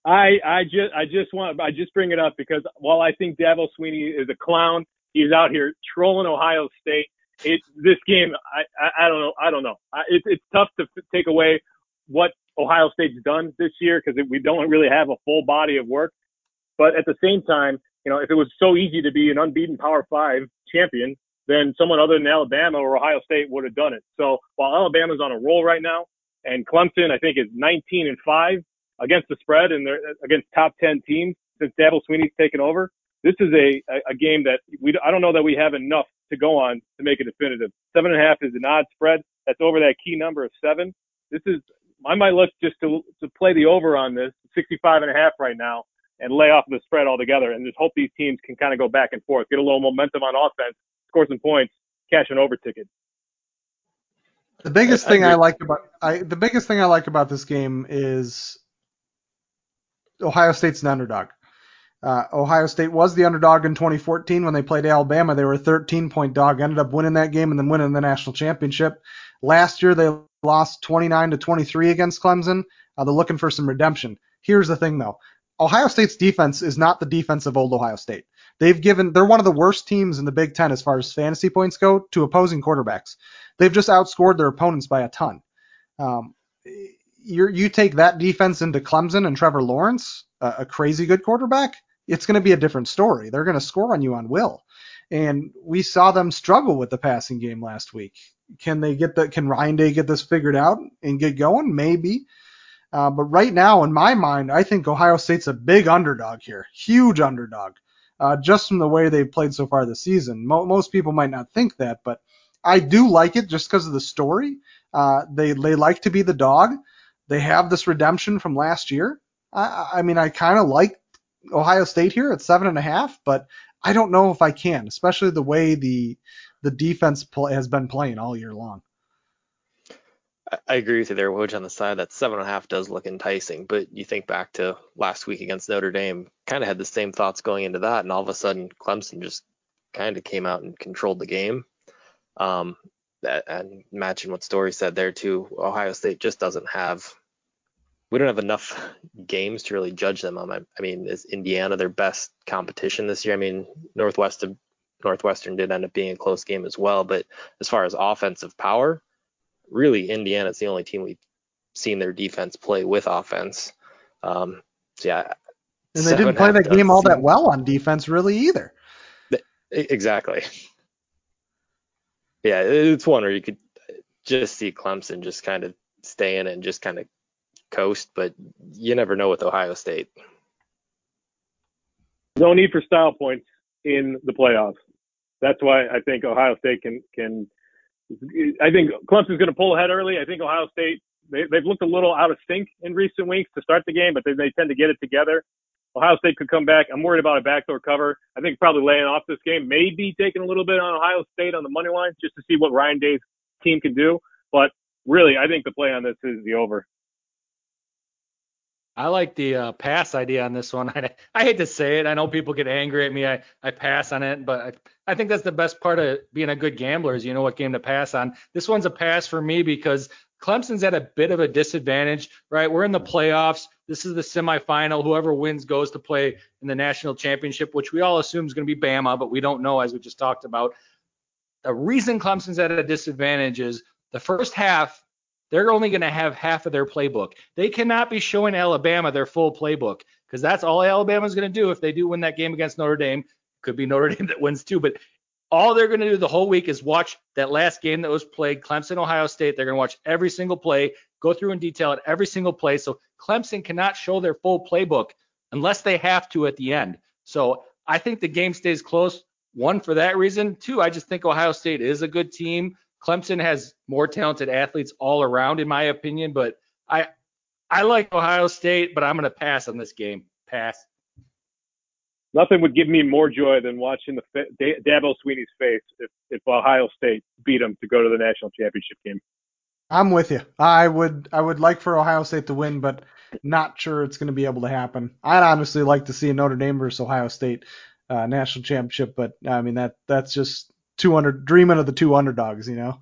I I just I just want I just bring it up because while I think Dabo Swinney is a clown, he's out here trolling Ohio State. It this game I I, I don't know I don't know. I, it's it's tough to f- take away what Ohio State's done this year because we don't really have a full body of work. But at the same time, you know, if it was so easy to be an unbeaten Power Five champion, then someone other than Alabama or Ohio State would have done it. So while Alabama's on a roll right now, and Clemson I think is 19 and five against the spread and they're against top 10 teams since Dabo Swinney's taken over. This is a, a, game that we, I don't know that we have enough to go on to make it definitive. Seven and a half is an odd spread. That's over that key number of seven. This is, I might look just to, to play the over on this 65 and a half right now and lay off the spread altogether and just hope these teams can kind of go back and forth, get a little momentum on offense, score some points, cash an over ticket. The biggest I thing I like about I the biggest thing I like about this game is Ohio State's an underdog. Uh, Ohio State was the underdog in 2014 when they played Alabama. They were a 13 point dog, ended up winning that game and then winning the national championship. Last year they lost 29 to 23 against Clemson. Uh, they're looking for some redemption. Here's the thing though. Ohio State's defense is not the defense of old Ohio State. They've given they're one of the worst teams in the Big Ten as far as fantasy points go to opposing quarterbacks. They've just outscored their opponents by a ton. Um, you you take that defense into Clemson and Trevor Lawrence, a, a crazy good quarterback, it's going to be a different story. They're going to score on you on will. And we saw them struggle with the passing game last week. Can they get the can Ryan Day get this figured out and get going? Maybe. Uh, but right now, in my mind, I think Ohio State's a big underdog here, huge underdog, uh, just from the way they've played so far this season. Mo- most people might not think that, but I do like it just because of the story. Uh, they they like to be the dog. They have this redemption from last year. I, I mean, I kind of like Ohio State here at seven and a half, but I don't know if I can, especially the way the the defense has been playing all year long. I- I agree with you there, Woj, on the side. That seven and a half does look enticing, but you think back to last week against Notre Dame, kind of had the same thoughts going into that, and all of a sudden Clemson just kind of came out and controlled the game. Um, that, and matching what Storey said there too, Ohio State just doesn't have. We don't have enough games to really judge them on. I, I mean, is Indiana their best competition this year? I mean, Northwestern Northwestern did end up being a close game as well, but as far as offensive power, really Indiana's the only team we've seen their defense play with offense. Um, so yeah, And they didn't play and a half that game all that well on defense, really either. Exactly. Yeah, it's one where you could just see Clemson just kind of stay in and just kind of coast, but you never know with Ohio State. No need for style points in the playoffs. That's why I think Ohio State can can. I think Clemson's going to pull ahead early. I think Ohio State they, they've looked a little out of sync in recent weeks to start the game, but they, they tend to get it together. Ohio State could come back. I'm worried about a backdoor cover. I think probably laying off this game, maybe taking a little bit on Ohio State on the money line just to see what Ryan Day's team can do. But really, I think the play on this is the over. I like the uh, pass idea on this one. I, I hate to say it. I know people get angry at me. I, I pass on it, but I, I think that's the best part of being a good gambler is you know what game to pass on. This one's a pass for me because Clemson's at a bit of a disadvantage, right? We're in the playoffs. This is the semifinal. Whoever wins goes to play in the national championship, which we all assume is going to be Bama, but we don't know as we just talked about. The reason Clemson's at a disadvantage is the first half they're only going to have half of their playbook. They cannot be showing Alabama their full playbook because that's all Alabama's going to do if they do win that game against Notre Dame. Could be Notre Dame that wins too, but all they're going to do the whole week is watch that last game that was played, Clemson, Ohio State. They're going to watch every single play, go through in detail at every single play. So Clemson cannot show their full playbook unless they have to at the end. So I think the game stays close. One for that reason. Two, I just think Ohio State is a good team. Clemson has more talented athletes all around, in my opinion, but I I like Ohio State, but I'm going to pass on this game. Pass. nothing would give me more joy than watching the fa- Da- Dabo Swinney's face if, if Ohio State beat him to go to the national championship game. I'm with you. I would I would like for Ohio State to win, but not sure it's going to be able to happen. I'd honestly like to see a Notre Dame versus Ohio State uh, national championship, but I mean that that's just 200 dreaming of the two underdogs, you know.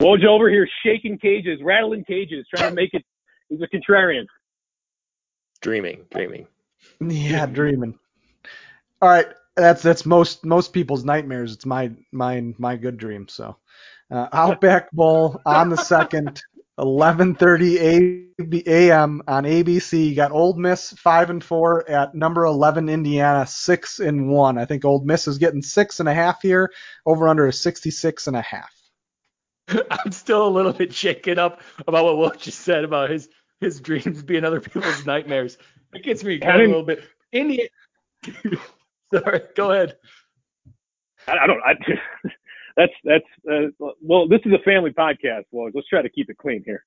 Woj over here shaking cages, rattling cages, trying to make it. He's a contrarian. Dreaming, dreaming. Yeah, dreaming. All right, that's that's most most people's nightmares. It's my my my good dream. So, uh, Outback Bowl on the second, 11:30 a.m. on ABC. You got Ole Miss five and four at number 11 Indiana six and one. I think Ole Miss is getting six and a half here. Over under a 66 and a half. I'm still a little bit shaken up about what Will just said about his his dreams being other people's nightmares. It gets me going a little bit. Indiana. Sorry, go ahead. I, I don't. I, that's that's uh, well. This is a family podcast. Well, let's try to keep it clean here.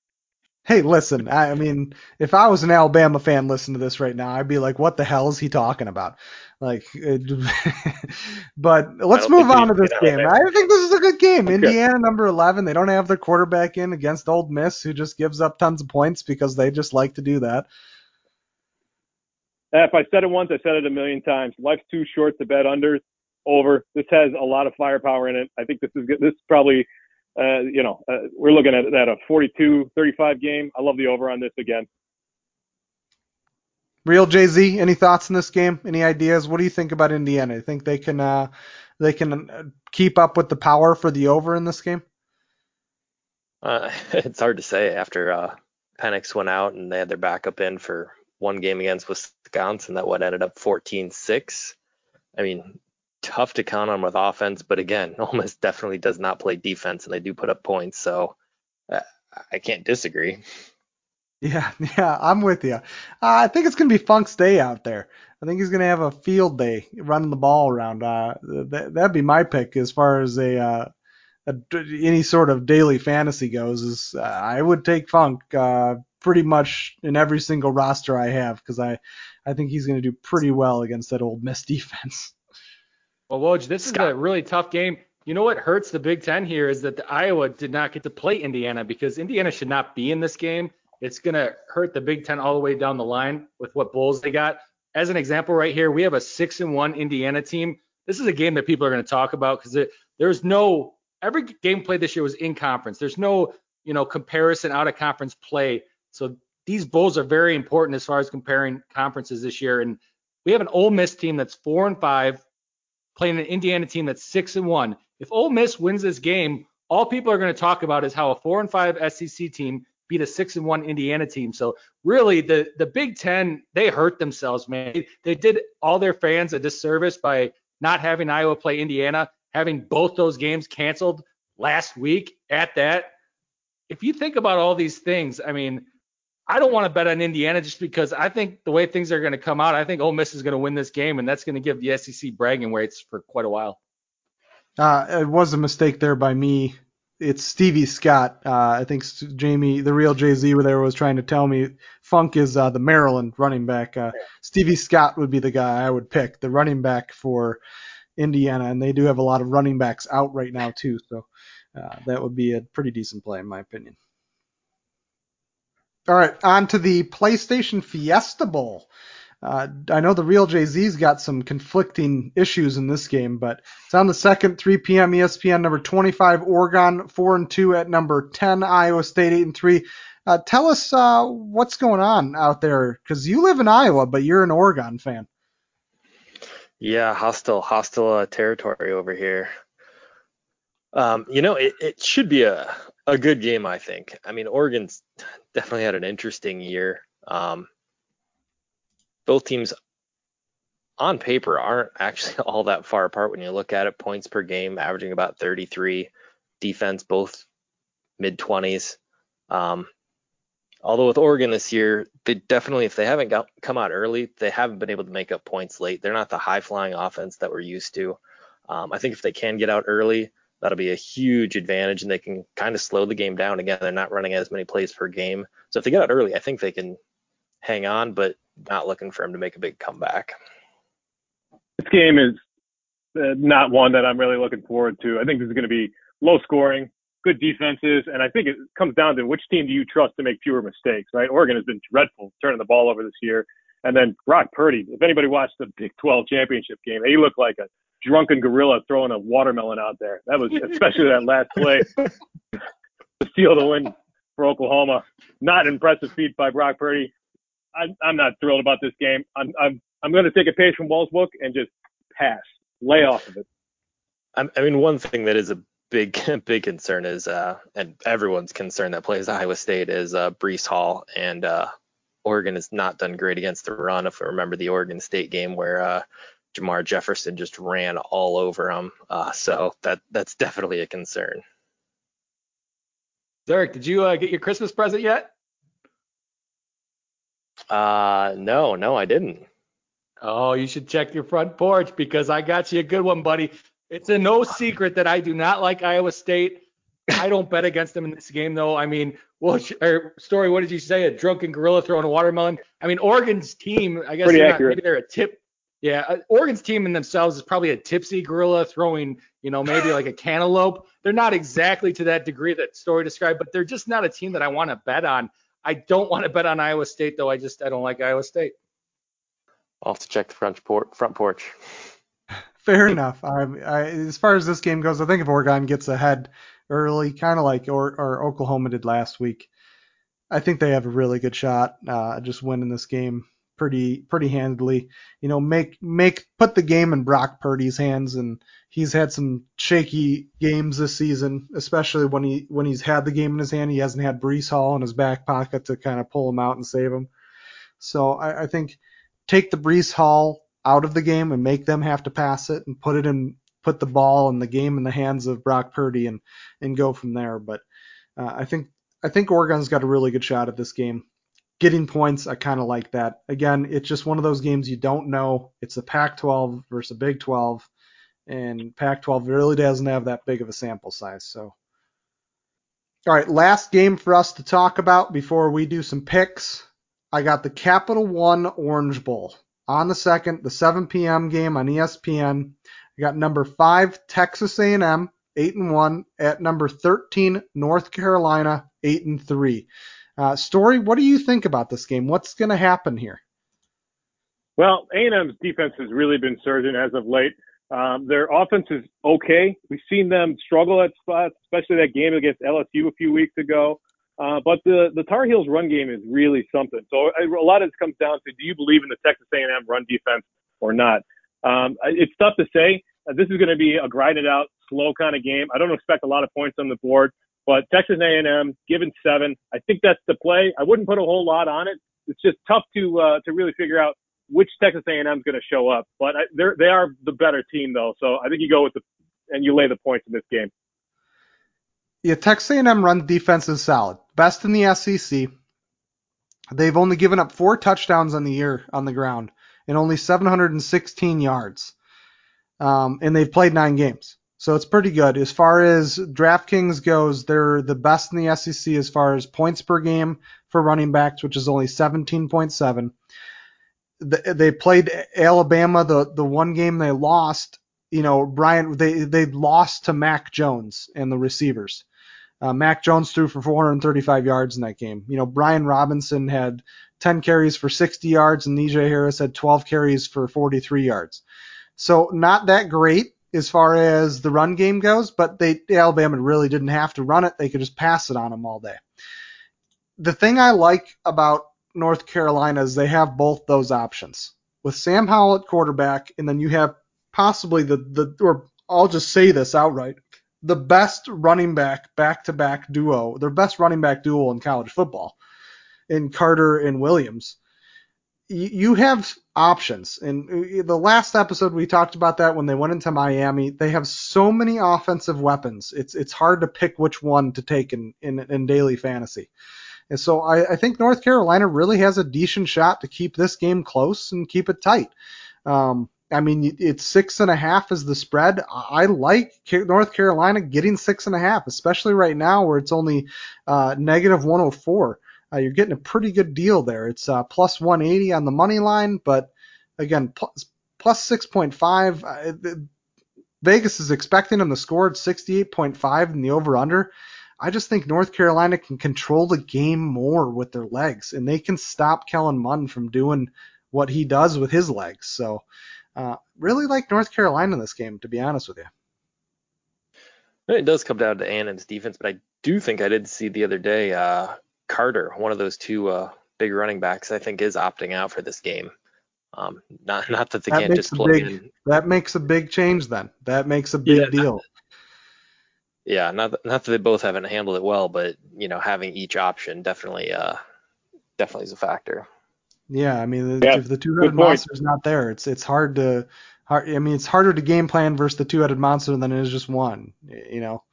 Hey, listen. I, I mean, if I was an Alabama fan listening to this right now, I'd be like, "What the hell is he talking about?" Like, it, but let's move on to this game. I think this is a good game. Okay. Indiana, number 11. They don't have their quarterback in against Ole Miss, who just gives up tons of points because they just like to do that. If I said it once, I said it a million times. Life's too short to bet under. Over. This has a lot of firepower in it. I think this is good. This is probably, uh, you know, uh, we're looking at, at a 42-35 game. I love the over on this again. Real Jay Z, any thoughts in this game? Any ideas? What do you think about Indiana? You think they can uh, they can uh, keep up with the power for the over in this game? Uh, it's hard to say after uh, Penix went out and they had their backup in for one game against Wisconsin that what ended up 14-6. I mean, tough to count on with offense, but again, Miss definitely does not play defense and they do put up points, so uh, I can't disagree. Yeah, yeah, I'm with you. Uh, I think it's gonna be Funk's day out there. I think he's gonna have a field day running the ball around. Uh, that, that'd be my pick as far as a, uh, a any sort of daily fantasy goes. Is uh, I would take Funk uh, pretty much in every single roster I have because I I think he's gonna do pretty well against that Ole Miss defense. Well, Woj, this is a really tough game. You know what hurts the Big Ten here is that the Iowa did not get to play Indiana because Indiana should not be in this game. It's going to hurt the Big Ten all the way down the line with what bowls they got. As an example, right here, we have a six and one Indiana team. This is a game that people are going to talk about because there's no every game played this year was in conference. There's no you know comparison out of conference play. So these bowls are very important as far as comparing conferences this year. And we have an Ole Miss team that's four and five playing an Indiana team that's six and one. If Ole Miss wins this game, all people are going to talk about is how a four and five SEC team beat a six and one Indiana team. So really, the the Big Ten they hurt themselves, man. They did all their fans a disservice by not having Iowa play Indiana, having both those games canceled last week. At that, if you think about all these things, I mean. I don't want to bet on Indiana just because I think the way things are going to come out, I think Ole Miss is going to win this game, and that's going to give the SEC bragging rights for quite a while. Uh, it was a mistake there by me. It's Stevie Scott. Uh, I think Jamie, the real Jay Z, there was trying to tell me Funk is uh, the Maryland running back. Uh, Stevie Scott would be the guy I would pick, the running back for Indiana, and they do have a lot of running backs out right now too. So uh, that would be a pretty decent play in my opinion. All right, on to the PlayStation Fiesta Bowl. Uh, I know the real Jay Z's got some conflicting issues in this game, but it's on the second, 3 p.m. ESPN. Number 25 Oregon, four and two at number 10 Iowa State, eight and three. Uh, tell us uh, what's going on out there, because you live in Iowa, but you're an Oregon fan. Yeah, hostile, hostile uh, territory over here. Um, you know, it, it should be a, a good game, I think. I mean, Oregon's definitely had an interesting year. Um, both teams on paper aren't actually all that far apart when you look at it. Points per game, averaging about 33. Defense, both mid 20s. Um, although with Oregon this year, they definitely, if they haven't got, come out early, they haven't been able to make up points late. They're not the high flying offense that we're used to. Um, I think if they can get out early, that'll be a huge advantage and they can kind of slow the game down. Again, they're not running as many plays per game. So if they get out early, I think they can hang on, but not looking for him to make a big comeback. This game is uh, not one that I'm really looking forward to. I think this is going to be low scoring, good defenses, and I think it comes down to which team do you trust to make fewer mistakes, right? Oregon has been dreadful turning the ball over this year. And then Brock Purdy, if anybody watched the Big 12 championship game, he looked like a drunken gorilla throwing a watermelon out there. That was especially that last play to steal the win for Oklahoma. Not an impressive feat by Brock Purdy. I'm, I'm not thrilled about this game. I'm I'm I'm going to take a page from Wahl's book and just pass, lay off of it. I mean, one thing that is a big big concern is, uh, and everyone's concern that plays Iowa State is uh, Breece Hall, and uh, Oregon has not done great against the run. If I remember the Oregon State game where uh, Jermar Jefferson just ran all over him, uh, so that that's definitely a concern. Derek, did you uh, get your Christmas present yet? Uh, no, no, I didn't. Oh, you should check your front porch because I got you a good one, buddy. It's a no secret that I do not like Iowa State. I don't bet against them in this game, though. I mean, well, or Storey, what did you say? A drunken gorilla throwing a watermelon. I mean, Oregon's team, I guess they're not, maybe they're a tip. Yeah, uh, Oregon's team in themselves is probably a tipsy gorilla throwing, you know, maybe like a cantaloupe. They're not exactly to that degree that Storey described, but they're just not a team that I want to bet on. I don't want to bet on Iowa State, though. I just I don't like Iowa State. I'll have to check the front, por- front porch. Fair enough. I, I, as far as this game goes, I think if Oregon gets ahead early, kind of like or, or Oklahoma did last week, I think they have a really good shot uh, just winning this game pretty pretty handily. You know, make make put the game in Brock Purdy's hands, and he's had some shaky games this season, especially when he when he's had the game in his hand. He hasn't had Breece Hall in his back pocket to kind of pull him out and save him. So I, I think take the Breece Hall out of the game and make them have to pass it and put it in put the ball and the game in the hands of Brock Purdy and and go from there. But uh, I think I think Oregon's got a really good shot at this game. Getting points, I kind of like that. Again, it's just one of those games you don't know. It's a Pac-12 versus a Big 12, and Pac-12 really doesn't have that big of a sample size. So, all right, last game for us to talk about before we do some picks. I got the Capital One Orange Bowl on the second, the 7 p.m. game on ESPN. I got number five Texas A&M, eight and one, at number 13 North Carolina, eight and three. Uh, Storey, what do you think about this game? What's going to happen here? Well, A&M's defense has really been surging as of late. Um, their offense is okay. We've seen them struggle at spots, especially that game against LSU a few weeks ago. Uh, but the the Tar Heels run game is really something. So a lot of this comes down to do you believe in the Texas A&M run defense or not? Um, it's tough to say. Uh, this is going to be a grinded out, slow kind of game. I don't expect a lot of points on the board, but Texas A&M given seven, I think that's the play. I wouldn't put a whole lot on it. It's just tough to uh, to really figure out which Texas A&M is going to show up. But they're they are the better team though, so I think you go with the and you lay the points in this game. Yeah, Texas A&M run defense is solid, best in the SEC. They've only given up four touchdowns on the year on the ground and only 716 yards. Um, and they've played nine games. So it's pretty good. As far as DraftKings goes, they're the best in the SEC as far as points per game for running backs, which is only 17.7. They played Alabama, the, the one game they lost, you know, Brian, they, they lost to Mac Jones and the receivers. Uh, Mac Jones threw for 435 yards in that game. You know, Brian Robinson had 10 carries for 60 yards, and Najee Harris had 12 carries for 43 yards. So not that great as far as the run game goes, but they Alabama really didn't have to run it; they could just pass it on them all day. The thing I like about North Carolina is they have both those options with Sam Howell at quarterback, and then you have possibly the the or I'll just say this outright the best running back back to back duo, their best running back duo in college football, in Carter and Williams. You have options. And uh, the last episode we talked about that when they went into Miami. They have so many offensive weapons. It's it's hard to pick which one to take in in, in daily fantasy. And so I, I think North Carolina really has a decent shot to keep this game close and keep it tight. Um, I mean, it's six and a half is the spread. I like North Carolina getting six and a half, especially right now where it's only uh, negative 104. Uh, you're getting a pretty good deal there. It's uh, plus 180 on the money line, but again, plus, plus 6.5. Uh, Vegas is expecting him to score at 68.5 in the over under. I just think North Carolina can control the game more with their legs, and they can stop Kellen Mond from doing what he does with his legs. So, uh, really like North Carolina in this game, to be honest with you. It does come down to A&M's defense, but I do think I did see the other day uh, Carter, one of those two uh, big running backs, I think is opting out for this game. Um, not not that they that can't just plug big, in. That makes a big change then. That makes a big yeah, deal. Not, yeah, not that, not that they both haven't handled it well, but you know having each option definitely uh definitely is a factor. Yeah, I mean yeah, if the two-headed monster is not there, it's it's hard to hard, I mean it's harder to game plan versus the two-headed monster than it is just one. You know.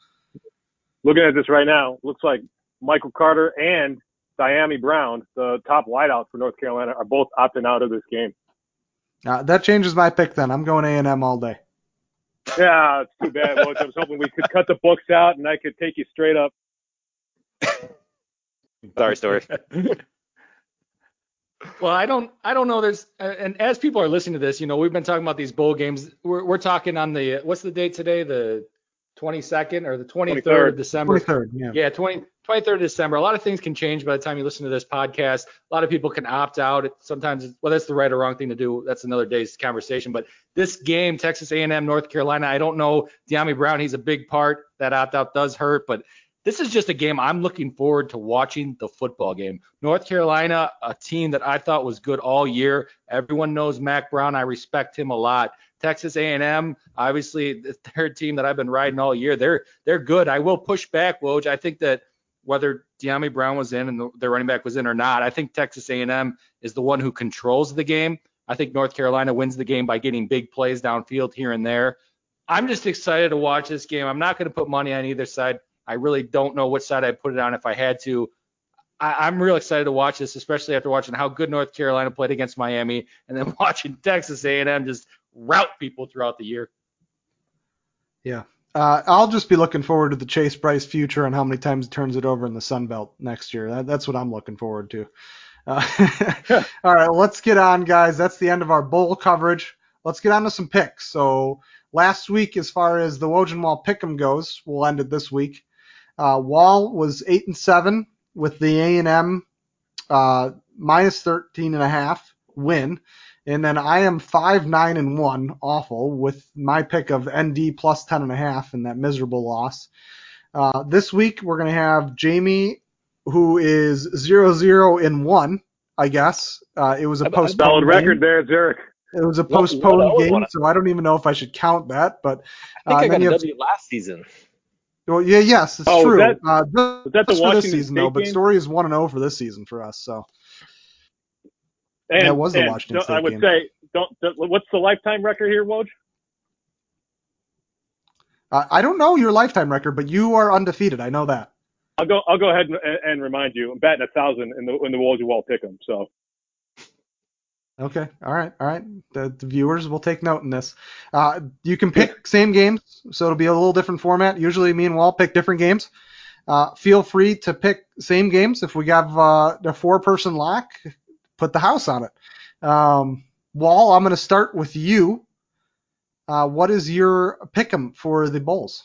Looking at this right now, looks like Michael Carter and Dyami Brown, the top wideouts for North Carolina, are both opting out of this game. Uh, that changes my pick then. I'm going A&M all day. Yeah, it's too bad. Well, I was hoping we could cut the books out and I could take you straight up. Sorry, Storey. well, I don't, I don't know. There's, and as people are listening to this, you know, we've been talking about these bowl games. We're, we're talking on the, what's the date today? The 22nd or the 23rd, 23rd. December. 23rd, yeah. Yeah, 20, 23rd of December. A lot of things can change by the time you listen to this podcast. A lot of people can opt out. Sometimes, well, that's the right or wrong thing to do. That's another day's conversation. But this game, Texas A&M, North Carolina, I don't know. Dyami Brown, he's a big part. That opt out does hurt, but this is just a game I'm looking forward to watching the football game. North Carolina, a team that I thought was good all year. Everyone knows Mack Brown. I respect him a lot. Texas A&M, obviously, the third team that I've been riding all year. They're they're good. I will push back, Woj. I think that whether Dyami Brown was in and the, their running back was in or not, I think Texas A&M is the one who controls the game. I think North Carolina wins the game by getting big plays downfield here and there. I'm just excited to watch this game. I'm not going to put money on either side. I really don't know which side I'd put it on if I had to. I, am real excited to watch this, especially after watching how good North Carolina played against Miami, and then watching Texas A&M just route people throughout the year. Yeah, uh, I'll just be looking forward to the Chase Brice future and how many times he turns it over in the Sun Belt next year. That, that's what I'm looking forward to. Uh, all right, let's get on, guys. That's the end of our bowl coverage. Let's get on to some picks. So last week, as far as the Woj and Wahl pick'em goes, we'll end it this week. Uh, Wahl was eight and seven with the A and M uh, minus 13 and a half win. And then I am five nine and one, awful, with my pick of ND plus ten and a half and that miserable loss. Uh, this week we're gonna have Jamie, who is zero zero in one, I guess. Uh, it was a postponed solid record there, Zurich. It was a postponed what, what, game, so I don't even know if I should count that. But I think uh, I got a W last season. Well, yeah, yes, it's oh, true. Was that, uh, was that the for this season though, but Storey is one and zero oh for this season for us. So. And, that was the Washington State I would game. say, don't, what's the lifetime record here, Woj? Uh, I don't know your lifetime record, but you are undefeated. I know that. I'll go. I'll go ahead and, and remind you. I'm batting a thousand in the in the Woj Wahl pick'em. So. Okay. All right. All right. The, the viewers will take note in this. Uh, you can pick same games, so it'll be a little different format. Usually, me and Wahl pick different games. Uh, feel free to pick same games. If we have uh, a four-person lock, put the house on it. Um, Wahl, I'm going to start with you. Uh, what is your pick'em for the Bulls?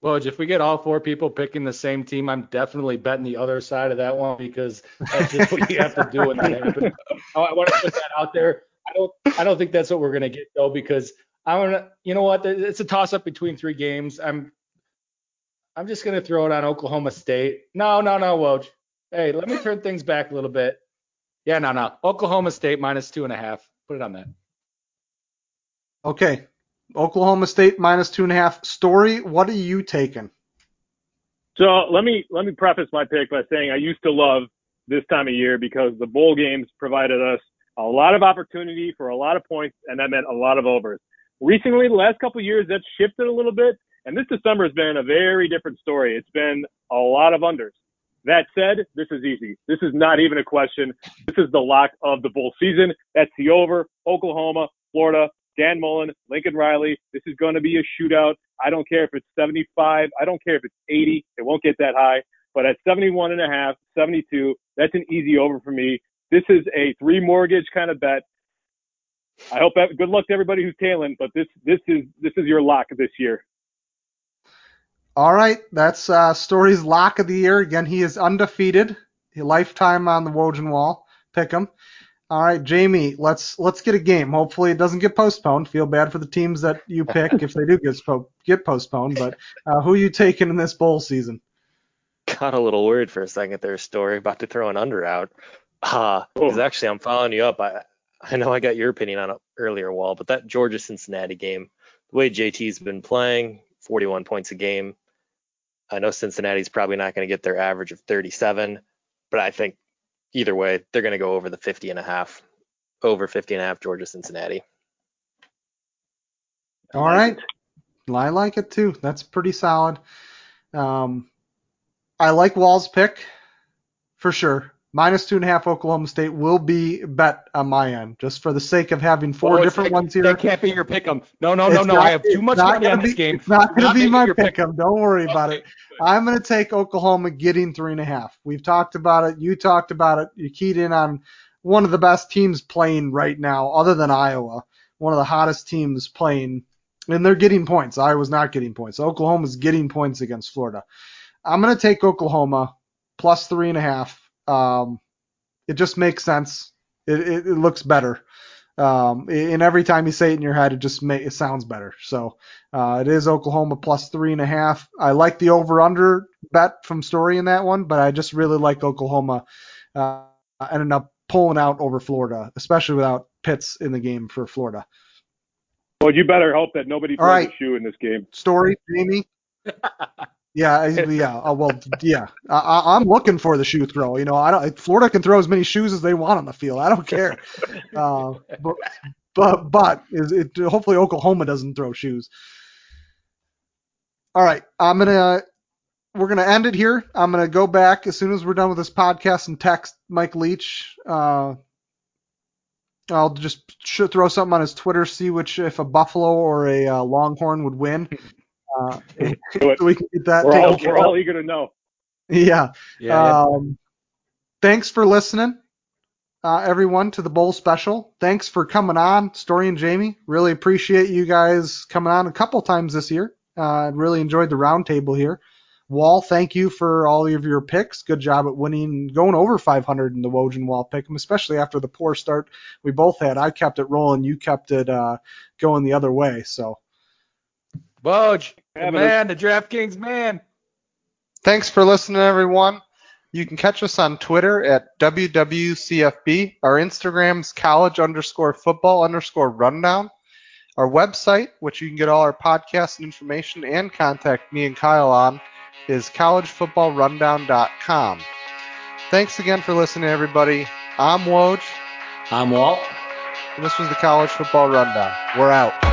Well, if we get all four people picking the same team, I'm definitely betting the other side of that one because that's just what you have to do when that happens. I want to put that out there. I don't, I don't think that's what we're gonna get though because I want to, you know what? It's a toss up between three games. I'm, I'm just gonna throw it on Oklahoma State. No, no, no, Woj. Hey, let me turn things back a little bit. Yeah, no, no. Oklahoma State minus two and a half. Put it on that. Okay. Oklahoma State minus two and a half. Storey, what are you taking? So let me let me preface my pick by saying I used to love this time of year because the bowl games provided us a lot of opportunity for a lot of points, and that meant a lot of overs. Recently, the last couple of years, that's shifted a little bit, and this December has been a very different story. It's been a lot of unders. That said, this is easy. This is not even a question. This is the lock of the bowl season. That's the over. Oklahoma, Florida, Dan Mullen, Lincoln Riley. This is going to be a shootout. I don't care if it's 75. I don't care if it's 80. It won't get that high. But at 71 and a half, 72, that's an easy over for me. This is a three mortgage kind of bet. I hope that, good luck to everybody who's tailing, but this this is this is your lock this year. All right, that's uh, Storey's lock of the year. Again, he is undefeated, a lifetime on the Woj Wahl. Pick him. All right, Jamie, let's let's get a game. Hopefully, it doesn't get postponed. Feel bad for the teams that you pick if they do get get postponed. But uh, who are you taking in this bowl season? Got a little worried for a second there, Story, about to throw an under out. Uh, because oh. actually, I'm following you up. I I know I got your opinion on it earlier, Wahl, but that Georgia Cincinnati game, the way JT's been playing, 41 points a game. I know Cincinnati's probably not going to get their average of 37, but I think either way, they're going to go over the 50 and a half, over 50 and a half Georgia Cincinnati. All right. I like it too. That's pretty solid. Um, I like Wahl's pick for sure. Minus two and a half Oklahoma State will be bet on my end, just for the sake of having four oh, different ones here. That can't be your pick 'em. No, no, no, it's no. Not, I have too much money on be, this game. It's not going to be my pick 'em. Don't worry about it. I'm going to take Oklahoma getting three and a half. We've talked about it. You talked about it. You keyed in on one of the best teams playing right now, other than Iowa. One of the hottest teams playing, and they're getting points. Iowa's not getting points. Oklahoma's getting points against Florida. I'm going to take Oklahoma plus three and a half. Um, it just makes sense. It, it, it looks better. Um, and every time you say it in your head, it just may, it sounds better. So uh, it is Oklahoma plus three and a half. I like the over/under bet from Storey in that one, but I just really like Oklahoma uh, ending up pulling out over Florida, especially without Pitts in the game for Florida. Well, you better hope that nobody throws right. a shoe in this game. Storey, Jamie. Yeah, yeah. Uh, well, yeah. I, am looking for the shoe throw. You know, I don't. Florida can throw as many shoes as they want on the field. I don't care. Uh, but but but is it? Hopefully, Oklahoma doesn't throw shoes. All right, I'm gonna. We're gonna end it here. I'm gonna go back as soon as we're done with this podcast and text Mike Leach. Uh, I'll just throw something on his Twitter, see which if a Buffalo or a uh, Longhorn would win. Uh, so we can get that. We're all, we're all eager to know. Yeah. yeah, um, Thanks for listening, uh, everyone, to the bowl special. Thanks for coming on, Storey and Jamie. Really appreciate you guys coming on a couple times this year. Uh, really enjoyed the roundtable here. Wahl, thank you for all of your picks. Good job at winning, going over 500 in the Woj and Wahl pick, especially after the poor start we both had. I kept it rolling, you kept it uh, going the other way. So Woj, the man, the DraftKings man. Thanks for listening, everyone. You can catch us on Twitter at WWCFB. Our Instagram's college underscore football underscore rundown. Our website, which you can get all our podcasts and information and contact me and Kyle on, is collegefootballrundown.com. Thanks again for listening, everybody. I'm Woj. I'm Walt. And this was the College Football Rundown. We're out.